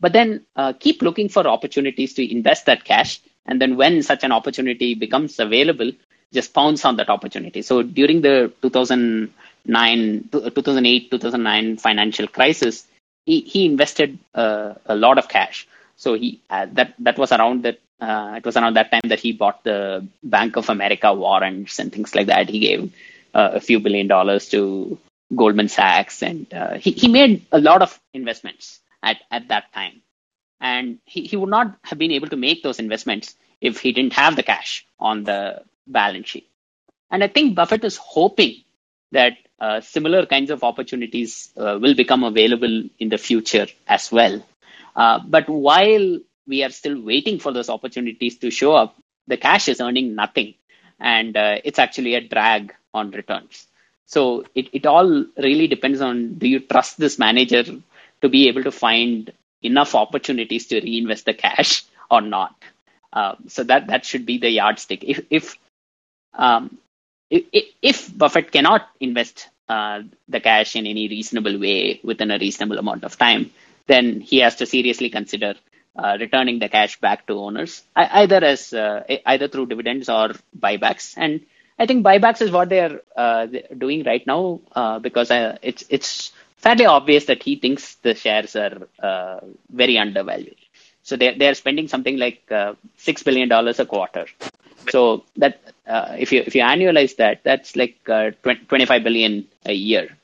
but then uh, keep looking for opportunities to invest that cash. And then when such an opportunity becomes available, just pounce on that opportunity. So during the 2009, 2008, 2009 financial crisis, he, he invested uh, a lot of cash. So he uh, that that was around that uh, it was around that time that he bought the Bank of America warrants and things like that. He gave uh, a few billion dollars to Goldman Sachs, and uh, he he made a lot of investments at at that time. And he, he would not have been able to make those investments if he didn't have the cash on the balance sheet. And I think Buffett is hoping that uh, similar kinds of opportunities uh, will become available in the future as well. Uh, but while we are still waiting for those opportunities to show up, the cash is earning nothing. And uh, it's actually a drag on returns. So it, it all really depends on do you trust this manager to be able to find enough opportunities to reinvest the cash or not? Uh, so that that should be the yardstick. If if um, if, Buffett cannot invest uh, the cash in any reasonable way within a reasonable amount of time, then he has to seriously consider uh, returning the cash back to owners, either as uh, either through dividends or buybacks. And I think buybacks is what they're uh, doing right now uh, because uh, it's it's fairly obvious that he thinks the shares are very undervalued. So they're, they're spending something like uh, $6 billion a quarter. So that uh, if you if you annualize that, that's like uh, 20, 25 billion a year.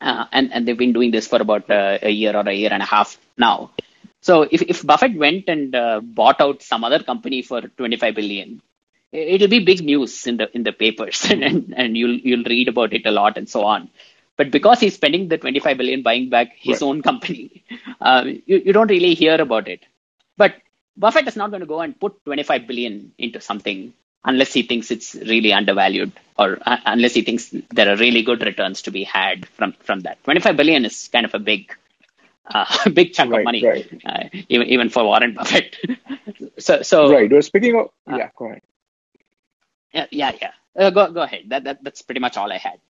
Uh, and, and they've been doing this for about uh, a year or a year and a half now. So if, if Buffett went and uh, bought out some other company for 25 billion, it'll be big news in the in the papers and, and you'll you'll read about it a lot and so on. But because he's spending the 25 billion buying back his right. own company, uh, you, you don't really hear about it. Buffett is not going to go and put 25 billion into something unless he thinks it's really undervalued or uh, unless he thinks there are really good returns to be had from, from that. 25 billion is kind of a big, uh, big chunk right, of money, right. uh, even, even for Warren Buffett. so, so right. Well, speaking of, uh, yeah, go ahead. Yeah, yeah, yeah. Uh, go, go ahead. That, that, that's pretty much all I had.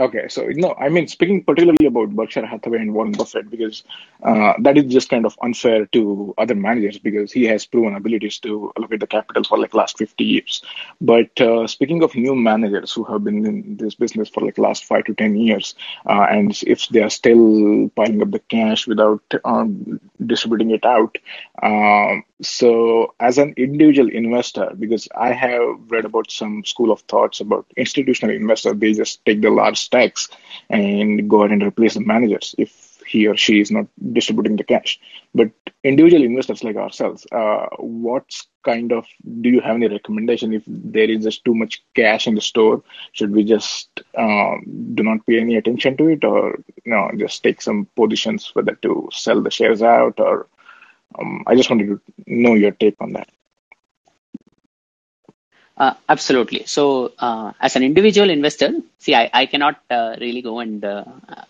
Okay, so no, I mean speaking particularly about Berkshire Hathaway and Warren Buffett because uh, that is just kind of unfair to other managers because he has proven abilities to allocate the capital for like last 50 years. But uh, speaking of new managers who have been in this business for like last five to 10 years, uh, and if they are still piling up the cash without um, distributing it out, um, so as an individual investor, because I have read about some school of thoughts about institutional investor, they just take the large stacks and go ahead and replace the managers if he or she is not distributing the cash. But individual investors like ourselves, uh, what kind of do you have any recommendation if there is just too much cash in the store? Should we just um, do not pay any attention to it, or you know, just take some positions whether to sell the shares out or um, I just wanted to know your take on that. Uh, absolutely. So, uh, as an individual investor, see, I, I cannot uh, really go and uh,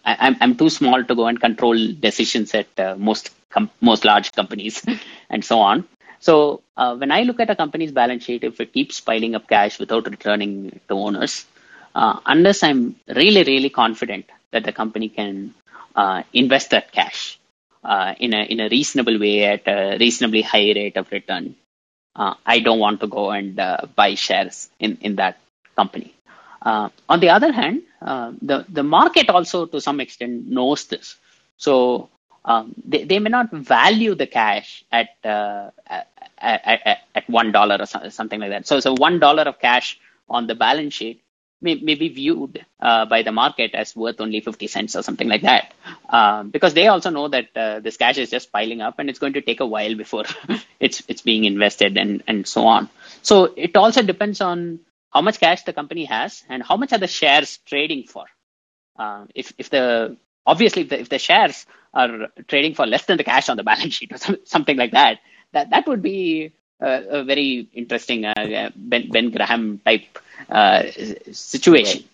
I, am I'm, I'm too small to go and control decisions at uh, most com- most large companies and so on. So, uh, when I look at a company's balance sheet, if it keeps piling up cash without returning to owners, unless I'm really really confident that the company can invest that cash in a in a reasonable way at a reasonably high rate of return, uh, I don't want to go and uh, buy shares in in that company. Uh, on the other hand, uh, the the market also to some extent knows this, so um, they they may not value the cash at uh, at, at, at one dollar or something like that. So so one dollar of cash on the balance sheet may, may be viewed uh, by the market as worth only 50 cents or something like that. Um, because they also know that uh, this cash is just piling up and it's going to take a while before it's it's being invested and, and so on. So it also depends on how much cash the company has and how much are the shares trading for. Uh, if, if the obviously if the, if the shares are trading for less than the cash on the balance sheet or something like that, that that would be a, a very interesting uh, ben, ben Graham type uh, situation.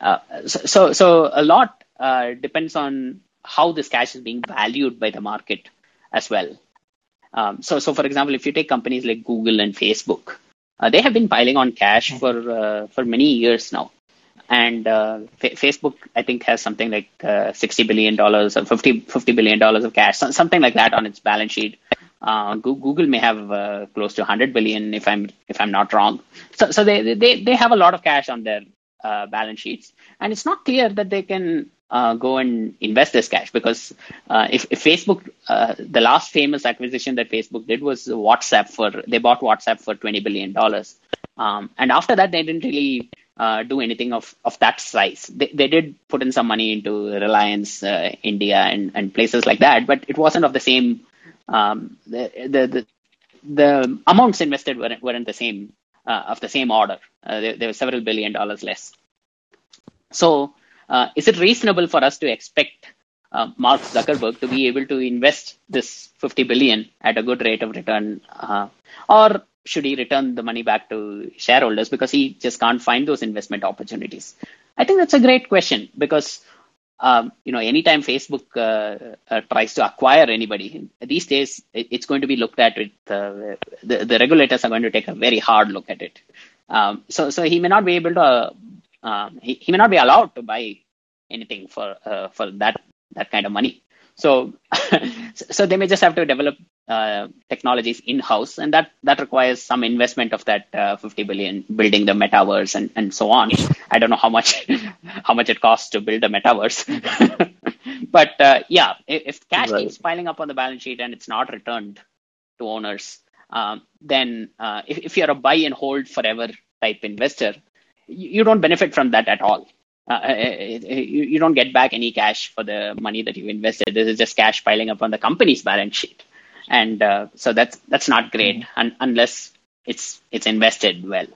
Uh, so, so a lot uh, depends on how this cash is being valued by the market as well. Um, so, so for example, if you take companies like Google and Facebook, uh, they have been piling on cash for uh, for many years now, and uh, F- Facebook I think has something like sixty billion dollars or 50, 50 billion dollars of cash, something like that on its balance sheet. Uh, Google may have uh, close to 100 billion, if I'm if I'm not wrong. So, so they they they have a lot of cash on their uh, balance sheets, and it's not clear that they can uh, go and invest this cash because uh, if, if Facebook, uh, the last famous acquisition that Facebook did was WhatsApp for they bought WhatsApp for twenty billion dollars, um, and after that they didn't really do anything of, of that size. They, they did put in some money into Reliance India and, and places like that, but it wasn't of the same. Um, the, the, the the amounts invested weren't, weren't the same uh, of the same order. there, there were several billion dollars less. So uh, is it reasonable for us to expect uh, Mark Zuckerberg to be able to invest this 50 billion at a good rate of return, uh, or should he return the money back to shareholders because he just can't find those investment opportunities? I think that's a great question because um, you know anytime Facebook uh, uh, tries to acquire anybody these days, it's going to be looked at with uh, the the regulators are going to take a very hard look at it. Um, so so he may not be able to um, he, he may not be allowed to buy anything for uh, for that that kind of money. So so they may just have to develop uh, technologies in house, and that that requires some investment of that uh, 50 billion building the metaverse and and so on. I don't know how much how much it costs to build a metaverse, but uh, yeah, if, if cash right. keeps piling up on the balance sheet and it's not returned to owners, um, then uh, if, if you're a buy and hold forever type investor, you don't benefit from that at all. Uh, uh, uh, you, you don't get back any cash for the money that you invested. This is just cash piling up on the company's balance sheet, and uh, so that's that's not great mm-hmm. un- unless it's it's invested well.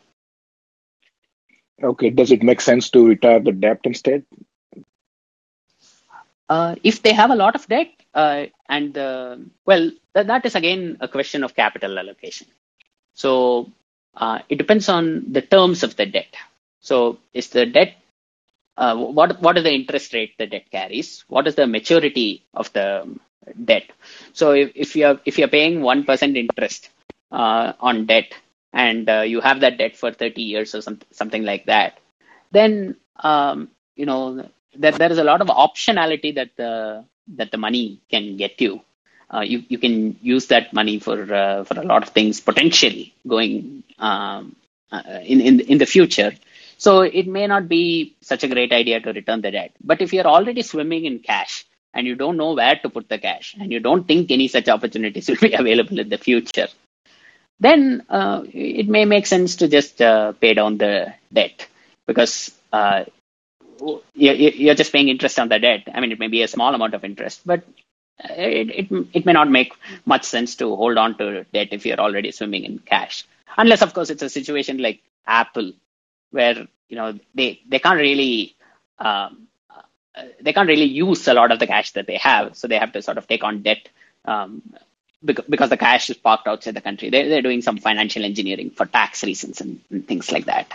Okay, does it make sense to retire the debt instead? Uh, if they have a lot of debt, uh, and well, th- that is again a question of capital allocation. So it depends on the terms of the debt. So is the debt uh, what what is the interest rate the debt carries? What is the maturity of the debt? So if, if you're if you're paying one percent interest uh, on debt and uh, you have that debt for 30 years or some, something like that, then um, you know that there is a lot of optionality that the that the money can get you. Uh, you you can use that money for uh, for a lot of things potentially going um, in in in the future. So it may not be such a great idea to return the debt. But if you're already swimming in cash and you don't know where to put the cash and you don't think any such opportunities will be available in the future, then uh, it may make sense to just uh, pay down the debt because uh, you're just paying interest on the debt. I mean, it may be a small amount of interest, but it, it, it may not make much sense to hold on to debt if you're already swimming in cash. Unless, of course, it's a situation like Apple, where you know they they can't really um, they can't really use a lot of the cash that they have, so they have to sort of take on debt um, because, because the cash is parked outside the country. They're, they're doing some financial engineering for tax reasons and, and things like that.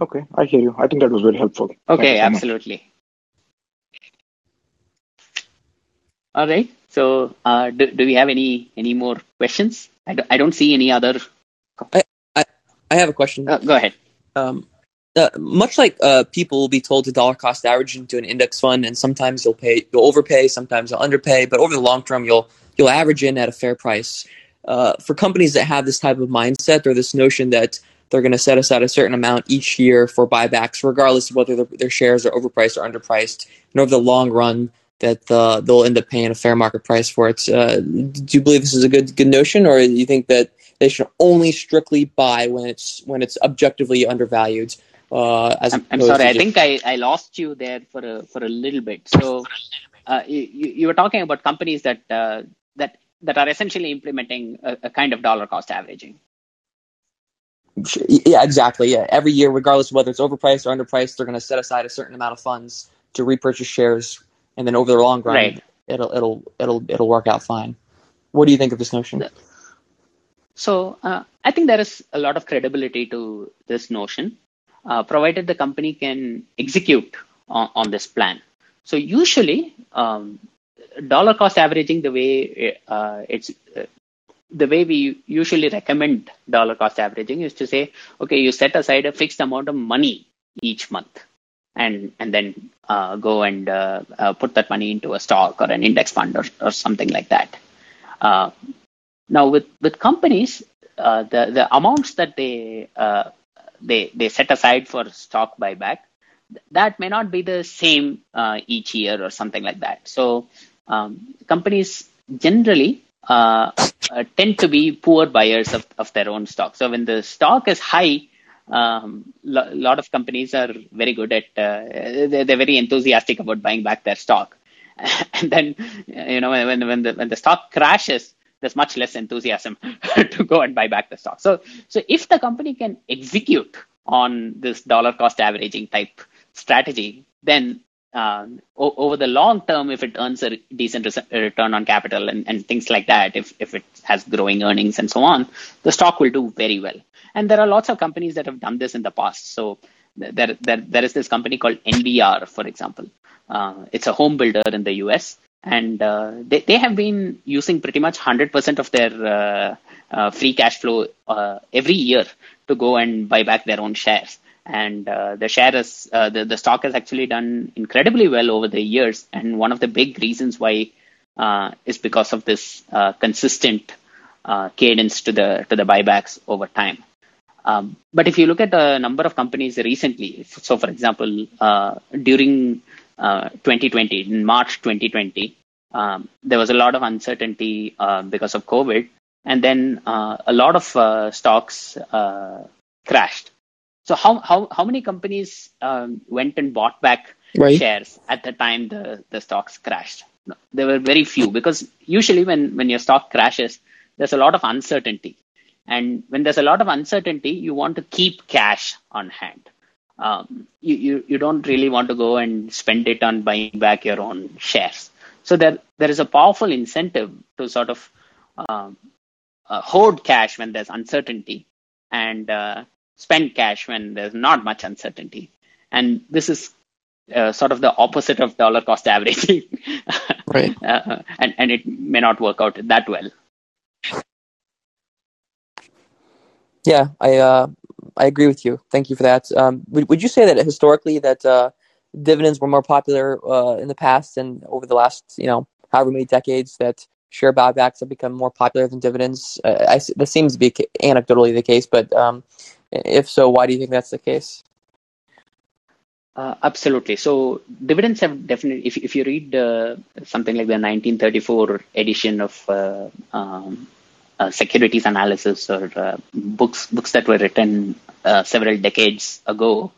Okay, I hear you. I think that was very helpful. Okay, absolutely. All right. So, uh, do, do we have any any more questions? I don't, I don't see any other. I, have a question. Uh, go ahead. Um, uh, much like uh, people will be told to dollar cost average into an index fund, and sometimes you'll pay, you'll overpay, sometimes you'll underpay, but over the long term, you'll you'll average in at a fair price. Uh, for companies that have this type of mindset or this notion that they're going to set aside a certain amount each year for buybacks, regardless of whether their, their shares are overpriced or underpriced, and over the long run, that uh, they'll end up paying a fair market price for it. Uh, do you believe this is a good good notion, or do you think that they should only strictly buy when it's when it's objectively undervalued. Uh, as I'm, I'm sorry, I think I, I lost you there for a for a little bit. So uh, you, you were talking about companies that uh, that that are essentially implementing a, a kind of dollar cost averaging. Yeah, exactly. Yeah, every year, regardless of whether it's overpriced or underpriced, they're going to set aside a certain amount of funds to repurchase shares, and then over the long run, right. it'll it'll it'll it'll work out fine. What do you think of this notion? So uh, I think there is a lot of credibility to this notion, uh, provided the company can execute on, on this plan. So usually, um, dollar cost averaging, the way uh, it's uh, the way we usually recommend dollar cost averaging is to say, okay, you set aside a fixed amount of money each month, and and then uh, go and uh, put that money into a stock or an index fund or, or something like that. Now, with with companies, uh, the the amounts that they uh, they they set aside for stock buyback that may not be the same uh, each year or something like that. So um, companies generally uh, uh, tend to be poor buyers of, of their own stock. So when the stock is high, um, a lot of companies are very good at uh, they're, they're, very enthusiastic about buying back their stock. And then you know when when the when the stock crashes there's much less enthusiasm to go and buy back the stock. So so if the company can execute on this dollar cost averaging type strategy then uh, o- over the long term, if it earns a decent return on capital and, and things like that, if, if it has growing earnings and so on, the stock will do very well. And there are lots of companies that have done this in the past. So there, there, there is this company called NVR, for example. Uh, it's a home builder in the US. And uh, they, they have been using pretty much 100% of their uh, uh, free cash flow uh, every year to go and buy back their own shares and uh, the share is uh, the, the stock has actually done incredibly well over the years. And one of the big reasons why uh, is because of this uh, consistent uh, cadence to the to the buybacks over time. Um, but if you look at the number of companies recently so for example uh, during 2020 in march 2020 um, there was a lot of uncertainty because of covid. And then a lot of stocks crashed so how how how many companies um, went and bought back right. shares at the time the the stocks crashed? No, there were very few because usually when when your stock crashes, there's a lot of uncertainty, and when there's a lot of uncertainty, you want to keep cash on hand. Um, you, you you don't really want to go and spend it on buying back your own shares. So there there is a powerful incentive to sort of um, uh, hoard cash when there's uncertainty and uh, spend cash when there's not much uncertainty. And this is uh, sort of the opposite of dollar cost averaging. right. Uh, and, and it may not work out that well. Yeah, I uh, I agree with you. Thank you for that. Um, would, would you say that historically that uh, dividends were more popular uh, in the past and over the last you know however many decades that share buybacks have become more popular than dividends? Uh, I, that seems to be anecdotally the case, but um, if so, why do you think that's the case? Uh, absolutely. So dividends have definitely. If if you read uh, something like the 1934 edition of uh, um, uh, securities analysis or uh, books books that were written uh, several decades ago,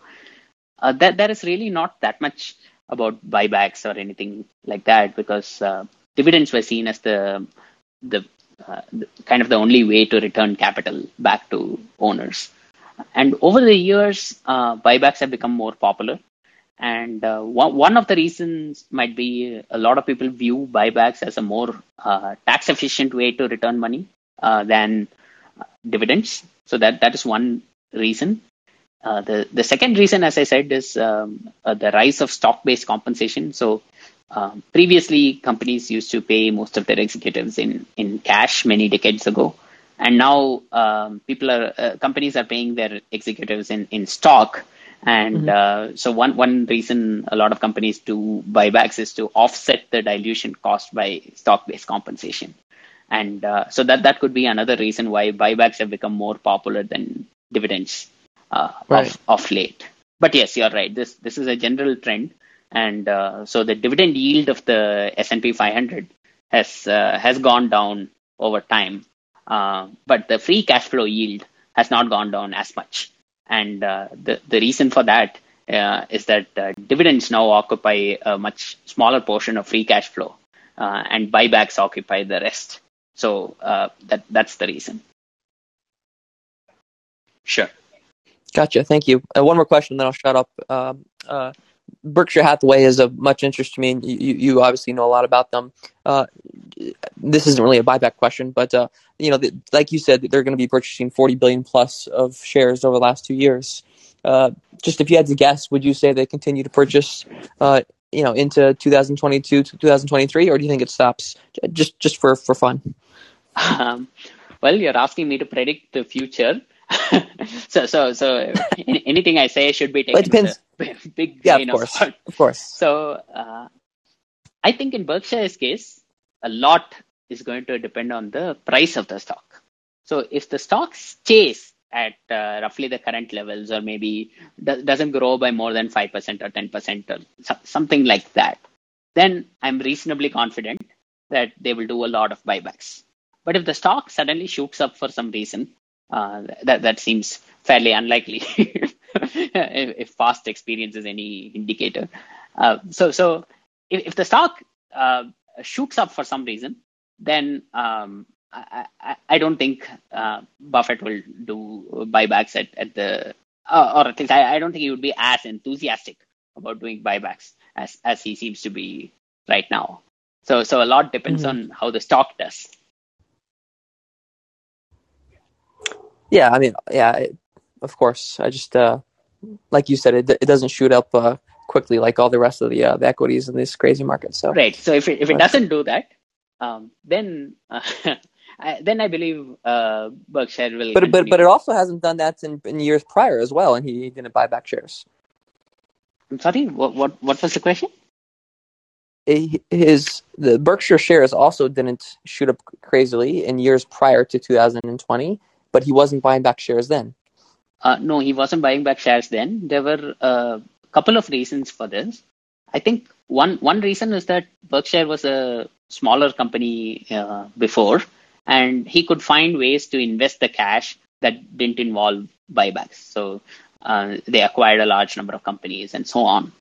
that there is really not that much about buybacks or anything like that because dividends were seen as the the, the kind of the only way to return capital back to owners. And over the years, uh, buybacks have become more popular. And uh, one, one of the reasons might be a lot of people view buybacks as a more uh, tax efficient way to return money uh, than dividends. So that, that is one reason. Uh, the, the second reason, as I said, is um, uh, the rise of stock based compensation. So um, previously, companies used to pay most of their executives in, in cash many decades ago and now um, people are uh, companies are paying their executives in in stock. And mm-hmm. uh, so one one reason a lot of companies do buybacks is to offset the dilution caused by stock based compensation. And uh, so that that could be another reason why buybacks have become more popular than dividends uh, right. of of late. But yes you're right. This this is a general trend. And uh, so the dividend yield of the S&P 500 has uh, has gone down over time uh, but the free cash flow yield has not gone down as much. And uh, the, the reason for that uh, is that uh, dividends now occupy a much smaller portion of free cash flow, uh, and buybacks occupy the rest. So that that's the reason. Sure. Gotcha. Thank you. one more question, then I'll shut up. Um, Berkshire Hathaway is of much interest to me. And you, you obviously know a lot about them. Uh, this isn't really a buyback question, but uh, you know, the, like you said, they're going to be purchasing 40 billion plus of shares over the last two years. Uh, just if you had to guess, would you say they continue to purchase, uh, you know, into 2022 to 2023, or do you think it stops? Just just for for fun. Um, well, you're asking me to predict the future. so so so anything I say should be taken. It depends. big yeah, of course, of, of course. So uh, I think in Berkshire's case, a lot is going to depend on the price of the stock. So if the stock stays at uh, roughly the current levels, or maybe do- doesn't grow by more than five percent or ten percent, or so- something like that, then I'm reasonably confident that they will do a lot of buybacks. But if the stock suddenly shoots up for some reason, uh, that that seems fairly unlikely if, if past experience is any indicator. Uh, so so if, if the stock uh, shoots up for some reason, then um, I, I, I don't think uh, Buffett will do buybacks at, at the uh, or at least I, I don't think he would be as enthusiastic about doing buybacks as as he seems to be right now. So so a lot depends Mhm. on how the stock does. Yeah, I mean, yeah, it, of course. I just, uh, like you said, it, it doesn't shoot up uh, quickly like all the rest of the, uh, the equities in this crazy market. So, Right. So if it, if it doesn't do that, um, then uh, I, then I believe uh, Berkshire will. but but but it also hasn't done that in, in years prior as well, and he didn't buy back shares. I'm sorry. What what what was the question? His the Berkshire shares also didn't shoot up crazily in years prior to 2020, but he wasn't buying back shares then. Uh, no, he wasn't buying back shares then. There were a couple of reasons for this. I think one one reason is that Berkshire was a smaller company uh, before, and he could find ways to invest the cash that didn't involve buybacks. So uh, they acquired a large number of companies and so on.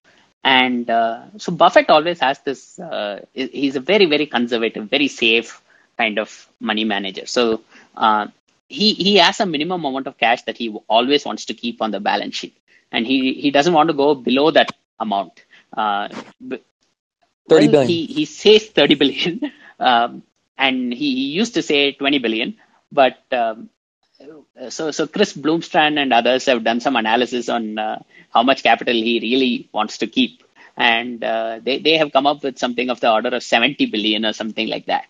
And uh, so Buffett always has this. Uh, he's a very very conservative, very safe kind of money manager. So uh, he he has a minimum amount of cash that he always wants to keep on the balance sheet, and he he doesn't want to go below that amount. Uh, b- 30 well, billion. He he says thirty billion, um, and he, he used to say twenty billion, but um, so so Chris Bloomstran and others have done some analysis on uh, how much capital he really wants to keep, and uh, they they have come up with something of the order of seventy billion or something like that.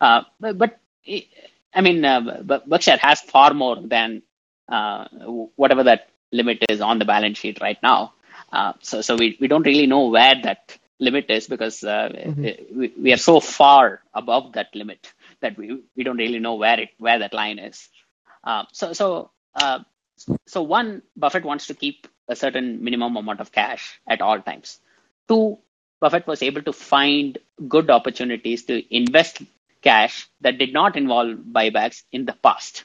Uh, but, but I mean, uh, Berkshire has far more than uh, whatever that limit is on the balance sheet right now. Uh, so, so we, we don't really know where that limit is because uh, Mhm. we, we are so far above that limit that we, we don't really know where it where that line is. Uh, so, so, uh, so one, Buffett wants to keep a certain minimum amount of cash at all times. Two, Buffett was able to find good opportunities to invest cash that did not involve buybacks in the past.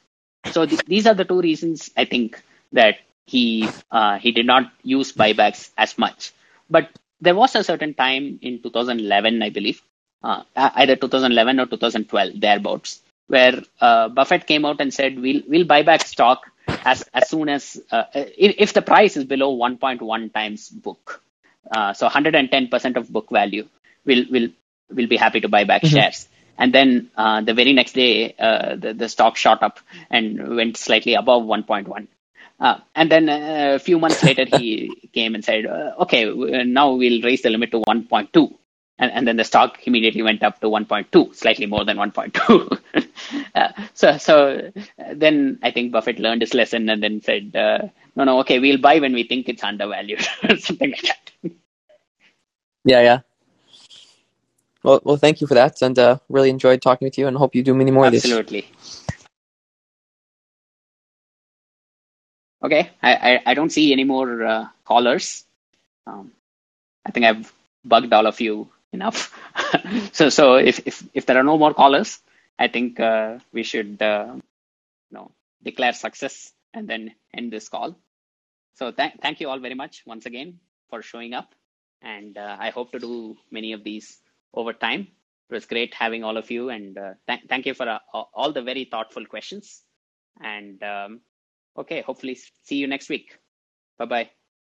So th- these are the two reasons I think that he uh, he did not use buybacks as much. But there was a certain time in 2011, I believe, uh, either 2011 or 2012, thereabouts, where uh, Buffett came out and said, "We'll we'll buy back stock as as soon as uh, if, if the price is below 1.1 times book, uh, so 110% of book value, we'll will will be happy to buy back Mhm. shares." And then uh, the very next day, uh, the, the stock shot up and went slightly above 1.1. Uh, and then uh, a few months later, he came and said, uh, "Okay, now we'll raise the limit to 1.2." And, and then the stock immediately went up to 1.2, slightly more than 1.2. uh, so, so then I think Buffett learned his lesson and then said, uh, "No, no, okay, we'll buy when we think it's undervalued, something like that." Yeah, yeah. Well, well, thank you for that, and uh, really enjoyed talking with you, and hope you do many more of these. Absolutely. Okay, I, I, I don't see any more uh, callers. Um, I think I've bugged all of you enough. so so if, if if there are no more callers, I think uh, we should uh, you know declare success and then end this call. So thank thank you all very much once again for showing up, and uh, I hope to do many of these over time. It was great having all of you, and uh, th- thank you for uh, all the very thoughtful questions. And um, okay, hopefully see you next week. Bye bye.